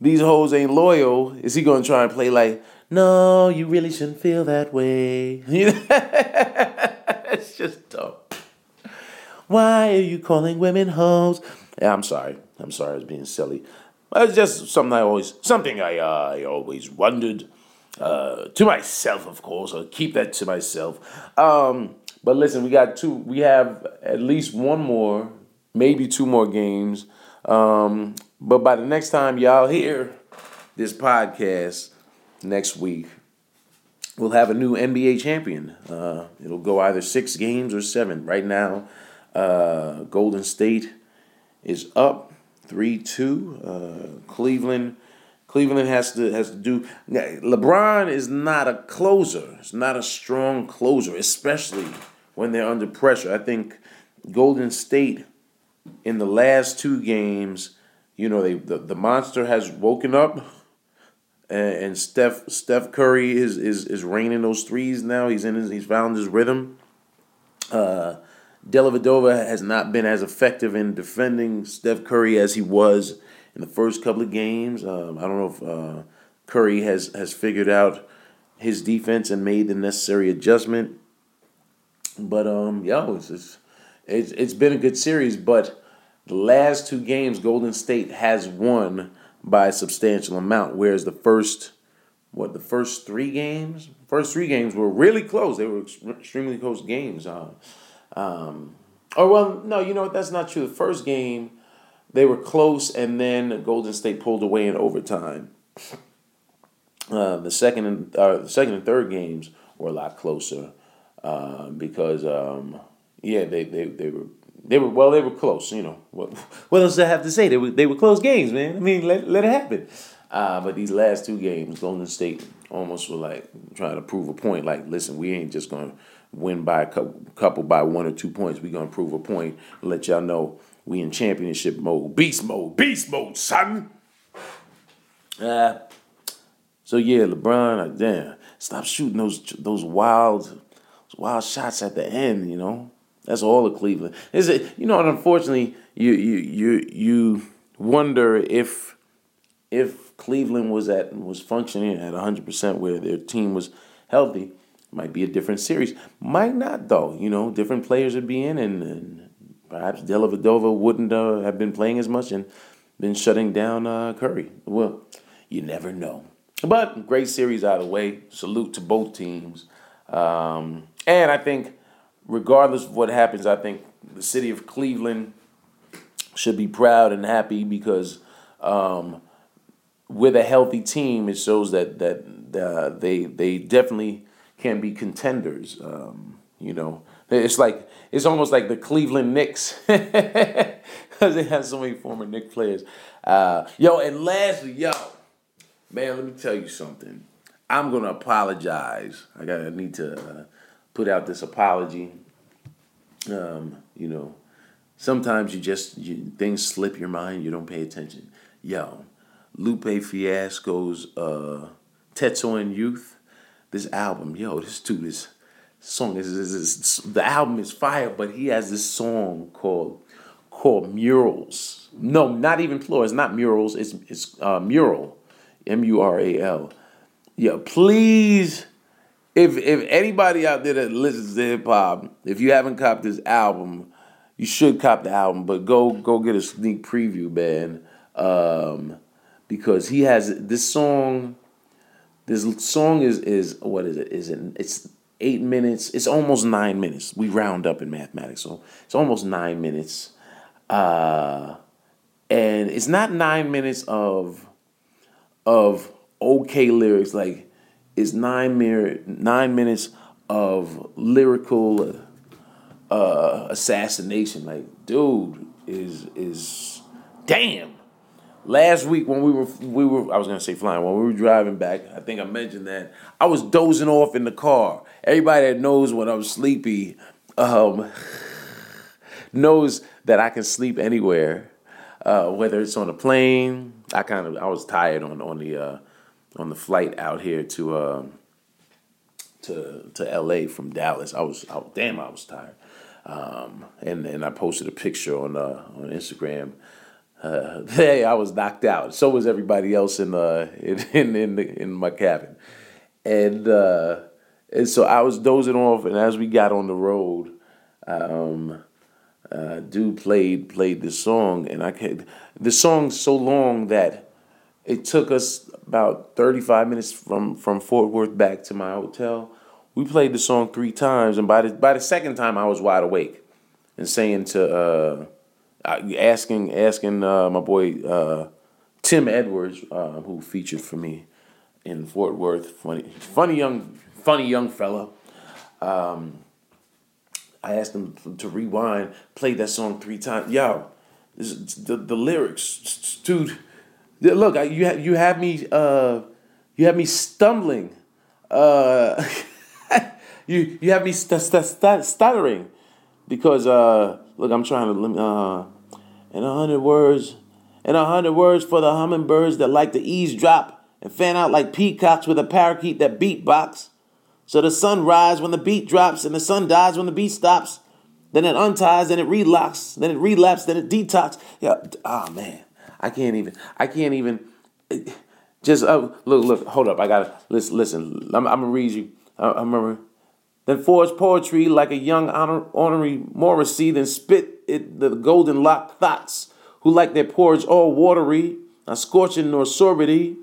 these hoes ain't loyal, is he gonna try and play like, no, you really shouldn't feel that way? <laughs> it's just dumb. Why are you calling women hoes? Yeah, I'm sorry. I'm sorry, I was being silly. It's just something I always, something I, uh, I always wondered. Uh, to myself, of course. I'll keep that to myself. Um, but listen, we got two. We have at least one more, maybe two more games. Um, but by the next time y'all hear this podcast next week, we'll have a new NBA champion. Uh, it'll go either six games or seven. Right now, uh, Golden State is up three two. Uh, Cleveland. Cleveland has to has to do. LeBron is not a closer. It's not a strong closer, especially when they're under pressure. I think Golden State in the last two games you know, they the, the monster has woken up, and, and Steph Steph Curry is is is raining those threes now. He's in his he's found his rhythm. Uh, Dellavedova has not been as effective in defending Steph Curry as he was in the first couple of games. Um, I don't know if uh, Curry has has figured out his defense and made the necessary adjustment. But um, yo, it's, it's it's it's been a good series, but the last two games, Golden State has won by a substantial amount, whereas the first, what, the first three games? First three games were really close. They were extremely close games. Uh, um, or, well, no, you know what? That's not true. The first game, they were close, and then Golden State pulled away in overtime. Uh, the second and uh, the second and third games were a lot closer uh, because um, yeah they, they, they were they were well. They were close. You know what? <laughs> What else I have to say? They were they were close games, man. I mean, let let it happen. Uh, but these last two games, Golden State almost were like trying to prove a point. Like, listen, we ain't just gonna win by a couple, couple by one or two points. We gonna prove a point. Let y'all know we in championship mode, beast mode, beast mode, son. Uh, so yeah, LeBron, uh, damn, stop shooting those those wild, those wild shots at the end. You know, that's all of Cleveland. Is it? You know, unfortunately, you you you you wonder if if Cleveland was at was functioning at hundred percent where their team was healthy, might be a different series. Might not though. You know, different players would be in, and, and perhaps Dellavedova wouldn't uh, have been playing as much and been shutting down uh, Curry. Well, you never know. But great series out of the way. Salute to both teams. Um, and I think regardless of what happens, I think the city of Cleveland should be proud and happy because um, with a healthy team, it shows that that uh, they they definitely can be contenders. Um, you know, it's like it's almost like the Cleveland Knicks <laughs> because they have so many former Knicks players. Uh, yo, and lastly, yo, man, let me tell you something. I'm gonna apologize. I gotta need to uh, put out this apology. Um, you know, sometimes you just you, things slip your mind. You don't pay attention. Yo, Lupe Fiasco's uh, Tetsuo Youth. This album, yo, this dude, this song is, is, is, the album is fire, but he has this song called called Murals. No, not even plural. It's not murals. It's it's uh, mural, M U R A L. Yeah, please. If if anybody out there that listens to hip hop, if you haven't copped this album, you should cop the album. But go go get a sneak preview, man, um, because he has this song. This song is is what is it? Is it? It's eight minutes. It's almost nine minutes. We round up in mathematics, so it's almost nine minutes. Uh, and it's not nine minutes of of okay lyrics. Like it's nine minute nine minutes of lyrical uh, assassination. Like, dude is is damn. Last week when we were we were I was gonna say flying when we were driving back, I think I mentioned that I was dozing off in the car. Everybody that knows when I'm sleepy um, <laughs> knows that I can sleep anywhere, uh, whether it's on a plane. I kind of I was tired on on the uh, on the flight out here to uh, to to L.A. from Dallas. I was, I, damn, I was tired, um, and and I posted a picture on uh, on Instagram. Uh, <laughs> hey, I was knocked out. So was everybody else in uh in in in, the, in my cabin, and uh, and so I was dozing off. And as we got on the road, um, uh, dude played played this song, and I could the song's so long that it took us about 35 minutes from, from Fort Worth back to my hotel. We played the song three times, and by the, by the second time, I was wide awake and saying to, uh, asking asking uh, my boy uh, Tim Edwards, uh, who featured for me in Fort Worth, funny, funny young, funny young fella. Um, I asked him to rewind, play that song three times. Yo, this, the the lyrics, dude Look, you have you have me uh, you have me stumbling. Uh, <laughs> you you have me st- st- st- stuttering because uh, look, I'm trying to uh, in a hundred words, in a hundred words for the hummingbirds that like to eavesdrop and fan out like peacocks with a parakeet that beatbox. So the sun rises when the beat drops, and the sun dies when the beat stops. Then it unties, then it relocks, then it relapses, then it detox. Yeah, oh man. I can't even. I can't even. Just uh, look, look. Hold up. I gotta listen. Listen. I'm, I'm gonna read you. I, I remember. Then forge poetry like a young honor, ornery Morrissey. Then spit it the golden locked thoughts who like their porridge all watery, not scorching nor sorbity.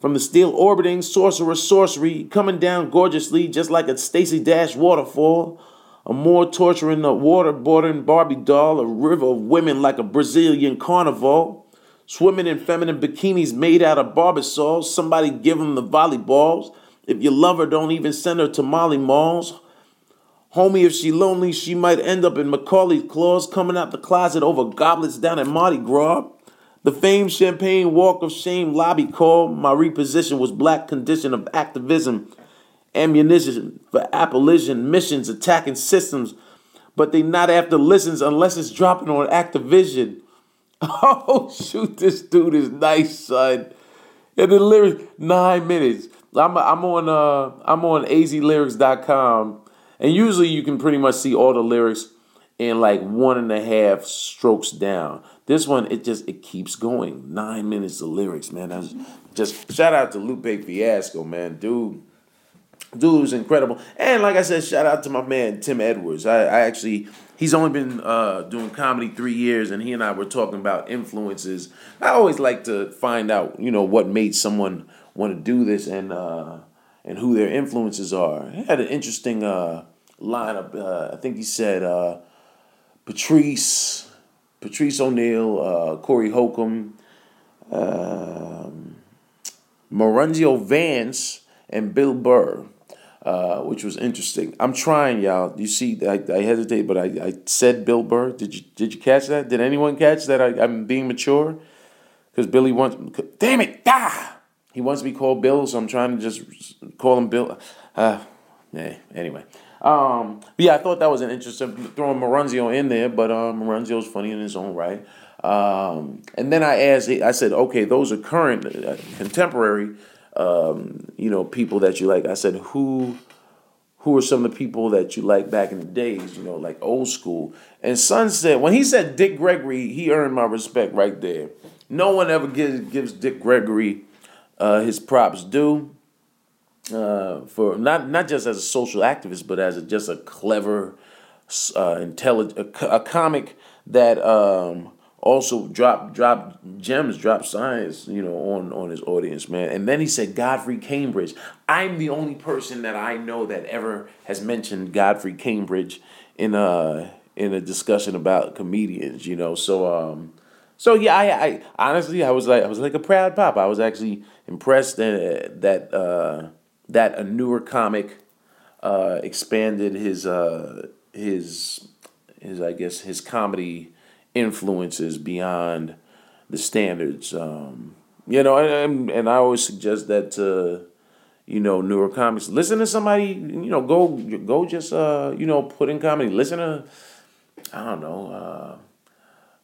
From the steel orbiting sorcerer sorcery, coming down gorgeously, just like a Stacey Dash waterfall. A more torturing, a waterboarding Barbie doll, a river of women like a Brazilian carnival. Swimming in feminine bikinis made out of Barbasol. Somebody give them the volleyballs. If your lover don't even send her to Molly Malls. Homie, if she lonely, she might end up in Macaulay's claws, coming out the closet over goblets down at Mardi Gras. The famed Champagne Walk of Shame lobby call. My reposition was black condition of activism, ammunition for abolition, missions attacking systems, but they not after listens unless it's dropping on Activision. <laughs> Oh shoot, this dude is nice, son. And the lyrics, nine minutes. I'm I'm on uh I'm on azlyrics.com, and usually you can pretty much see all the lyrics in like one and a half strokes down. This one, it just it keeps going. Nine minutes of lyrics, man. That's just shout out to Lupe Fiasco, man, dude. Dude was incredible. And like I said, shout out to my man Tim Edwards. I, I actually he's only been uh, doing comedy three years, and he and I were talking about influences. I always like to find out, you know, what made someone want to do this and uh, and who their influences are. He had an interesting uh, lineup. Uh, I think he said uh, Patrice, Patrice O'Neill, uh, Corey Holcomb, um, Maurenzio Vance, and Bill Burr. Uh, which was interesting. I'm trying, y'all. You see, I, I hesitate, but I, I said Bill Burr. Did you did you catch that? Did anyone catch that? I, I'm being mature because Billy wants. Damn it! Ah, he wants to be called Bill, so I'm trying to just call him Bill. Uh, yeah. Anyway. Um, yeah, I thought that was an interesting throwing Marunzio in there, but uh, Marunzio's funny in his own right. Um, and then I asked, I said, okay, those are current, uh, contemporary, um, you know, people that you like. I said, who, who are some of the people that you like back in the days, you know, like old school? And Son said, when he said Dick Gregory, he earned my respect right there. No one ever gives gives Dick Gregory uh, his props due. Uh, for not not just as a social activist, but as a, just a clever, uh, intelligent, a, a, comic that um, also dropped drop gems, drop science, you know, on on his audience, man. And then he said Godfrey Cambridge. I'm the only person that I know that ever has mentioned Godfrey Cambridge in a in a discussion about comedians, you know. So um so yeah, I, I honestly I was like I was like a proud pop. I was actually impressed that that uh, that a newer comic uh, expanded his uh, his his I guess his comedy influences beyond the standards. Um, you know, and, and I always suggest that to, you know, newer comics. Listen to somebody, you know, go go just uh, you know, put in comedy. Listen to I don't know, uh,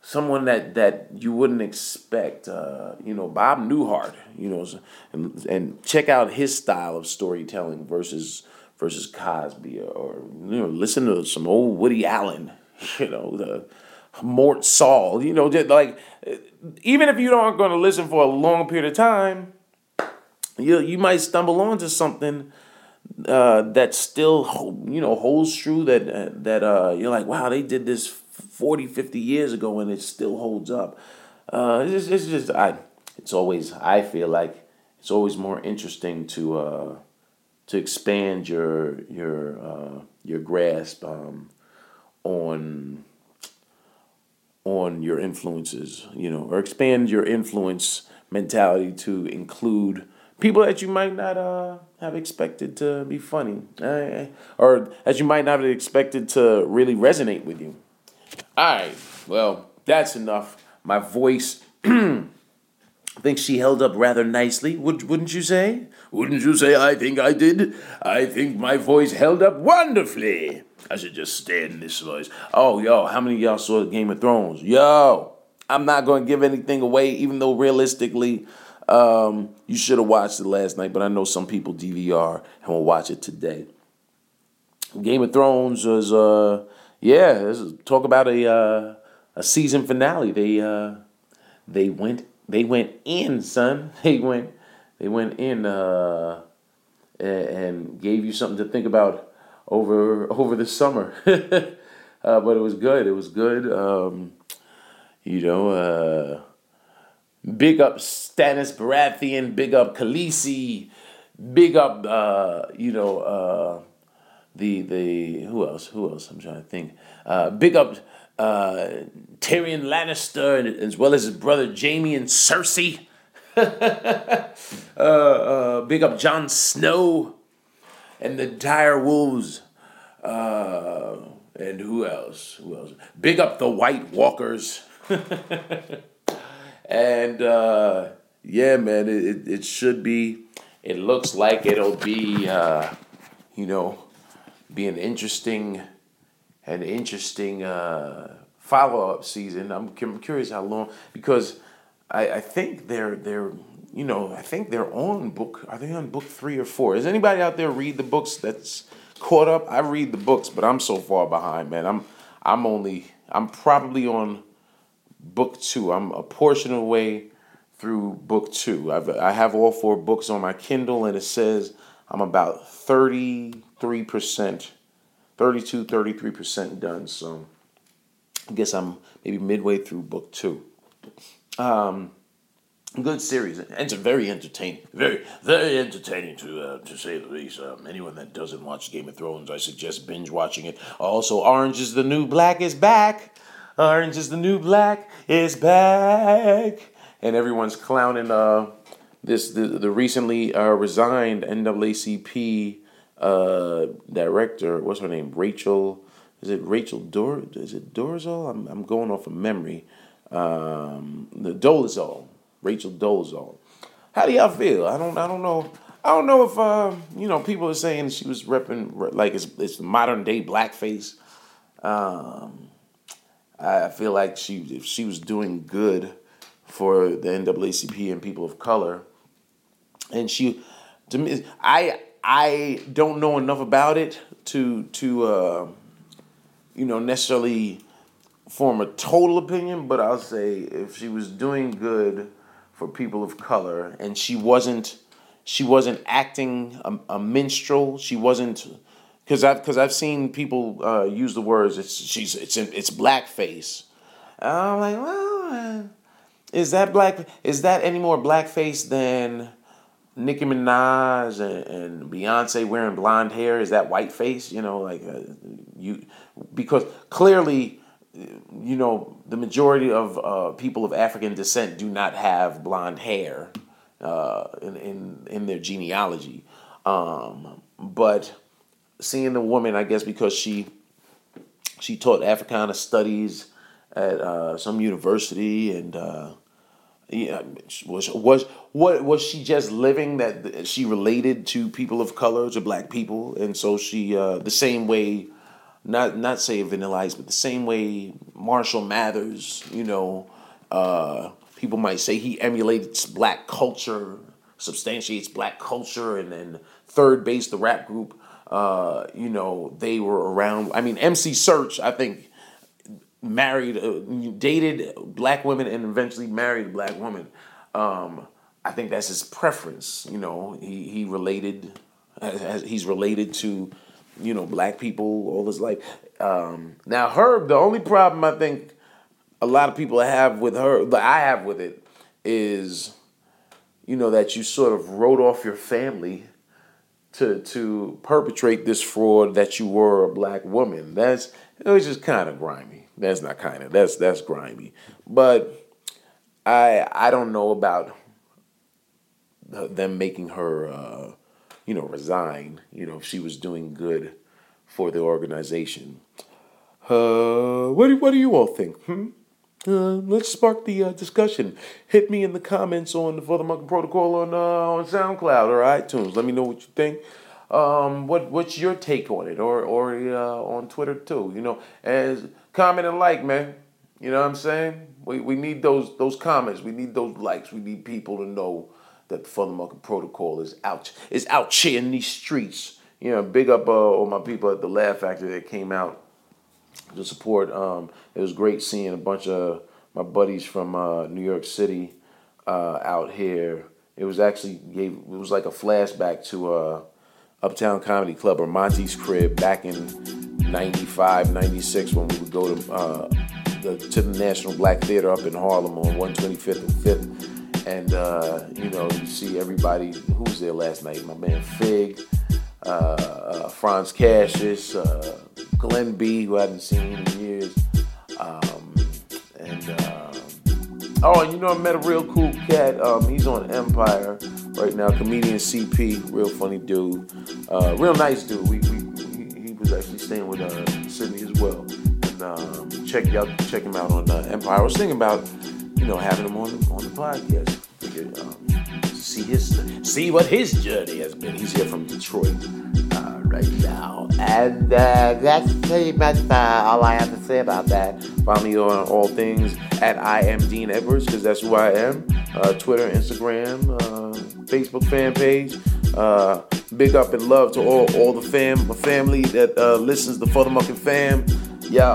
someone that that you wouldn't expect. Uh, you know, Bob Newhart. You know, and and check out his style of storytelling versus versus Cosby, or, or you know, listen to some old Woody Allen. <laughs> You know, the Mort Sahl. You know, just like even if you aren't going to listen for a long period of time, you you might stumble onto something uh, that still you know holds true. That that uh, you're like, wow, they did this 40, 50 years ago, and it still holds up. Uh, it's, it's just I. It's always I feel like it's always more interesting to uh, to expand your your uh, your grasp um, on on your influences, you know, or expand your influence mentality to include people that you might not uh, have expected to be funny, uh, or as you might not have expected to really resonate with you. All right, well, that's enough. My voice. <clears throat> I think she held up rather nicely, would, wouldn't you say? Wouldn't you say I think I did? I think my voice held up wonderfully. I should just stay in this voice. Oh, yo, how many y'all saw Game of Thrones? Yo, I'm not going to give anything away, even though realistically, um, you should have watched it last night, but I know some people DVR and will watch it today. Game of Thrones was, uh, yeah, talk about a uh, a season finale. They uh, they went they went in, son. <laughs> They went they went in uh, and gave you something to think about over over the summer. <laughs> uh, but it was good. It was good. Um, you know, uh, big up Stannis Baratheon, big up Khaleesi, big up uh, you know uh, the the who else? Who else? I'm trying to think. Uh, big up uh, Tyrion Lannister and, as well as his brother Jaime and Cersei. <laughs> uh, uh, big up Jon Snow and the dire wolves. Uh, and who else? Who else? Big up the White Walkers. <laughs> and uh, yeah, man, it, it, should be. It looks like it'll be, uh, you know, be an interesting, an interesting uh, follow up season. I'm, I'm curious how long because I, I think they're they're you know, I think they're on book. Are they on book three or four? Is anybody out there read the books that's caught up? I read the books, but I'm so far behind, man. I'm I'm only I'm probably on book two. I'm a portion of the way through book two. I've I have all four books on my Kindle, and it says I'm about thirty three percent, 32, 33 percent done. So I guess I'm maybe midway through book two. Um, good series. It's very entertaining, very very entertaining to uh, to say the least. Um, anyone that doesn't watch Game of Thrones, I suggest binge watching it. Also, Orange is the New Black is back. Orange is the New Black is back, and everyone's clowning uh this the the recently uh, resigned NAACP uh, director. What's her name? Rachel. Is it Rachel Dor? Is it Dorzal? I'm I'm going off of memory. Um, the Dolezal. Rachel Dolezal. How do y'all feel? I don't I don't know. I don't know if uh, you know people are saying she was repping like it's it's modern day blackface. Um, I feel like she if she was doing good for the NAACP and people of color, and she to me I I don't know enough about it to to uh, you know necessarily form a total opinion, but I'll say if she was doing good for people of color and she wasn't she wasn't acting a, a minstrel, she wasn't because I've because I've seen people uh, use the words it's she's it's it's blackface. I'm like, well, uh, is that black? Is that any more blackface than Nicki Minaj and, and Beyonce wearing blonde hair? Is that whiteface? You know, like uh, you because clearly, you know, the majority of uh, people of African descent do not have blonde hair uh, in, in in their genealogy, um, but seeing the woman, I guess, because she she taught Africana studies at uh, some university, and uh, yeah, was was what was she just living that she related to people of color, to black people, and so she uh, the same way, not not say Vanilla Ice, but the same way Marshall Mathers, you know, uh, people might say he emulates black culture, substantiates black culture, and then 3rd Bass, the rap group uh, you know, they were around. I mean, MC Serch, I think, married, uh, dated black women, and eventually married a black woman. Um, I think that's his preference. You know, he he related, he's related to, you know, black people all his life. Um, now, Herb, the only problem I think a lot of people have with her, that I have with it, is, you know, that you sort of wrote off your family to to perpetrate this fraud that you were a black woman. That's it was just kind of grimy. That's not kind of that's that's grimy. But I I don't know about them making her uh, you know resign. You know if she was doing good for the organization. Uh, what do what do you all think? Hmm? Uh, let's spark the uh, discussion. Hit me in the comments on the For the Monkey Protocol on uh, on SoundCloud or iTunes. Let me know what you think. Um, what what's your take on it, or or uh, on Twitter too? You know, as comment and like, man. You know what I'm saying? We we need those those comments. We need those likes. We need people to know the Monkey Protocol is out is out here in these streets. You know, big up uh, all my people at the Laugh Factory that came out to support. Um, it was great seeing a bunch of my buddies from uh, New York City uh, out here. It was actually gave it was like a flashback to uh, Uptown Comedy Club or Monty's crib back in 95, 96 when we would go to uh, the, to the National Black Theater up in Harlem on 125th and 5th. And, uh, you know, you see everybody who was there last night. My man Fig, uh, uh Franz Cassius, uh, Glenn B, who I haven't seen in years. Um, and uh, oh, you know, I met a real cool cat. Um, he's on Empire right now. Comedian CP, real funny dude, uh, real nice dude. We, we, he, was actually staying with uh, Sydney as well. And um, check out check him out on Empire. I was thinking about you know having him on the, on the podcast. Figured, um, see his see what his journey has been. He's here from Detroit uh, right now, and uh, that's pretty much uh, all I have to say about that. Follow me on all things at I am Dean Edwards because that's who I am. Uh, Twitter, Instagram, uh, Facebook fan page. Uh, big up and love to all all the fam family that listens to FuthaMuckin Fam. Yo,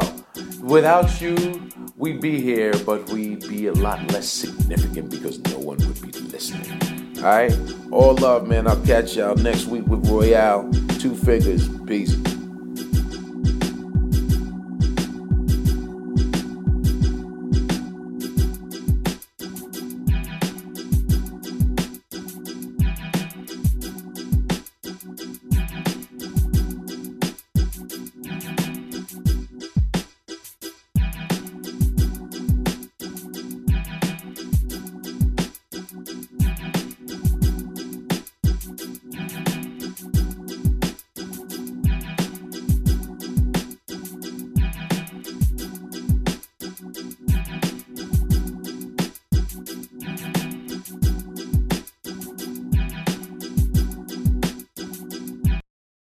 without you we'd be here, but we'd be a lot less significant because no one would be listening. All right. All love, man. I'll catch y'all next week with Royale. T. Feathers. Peace.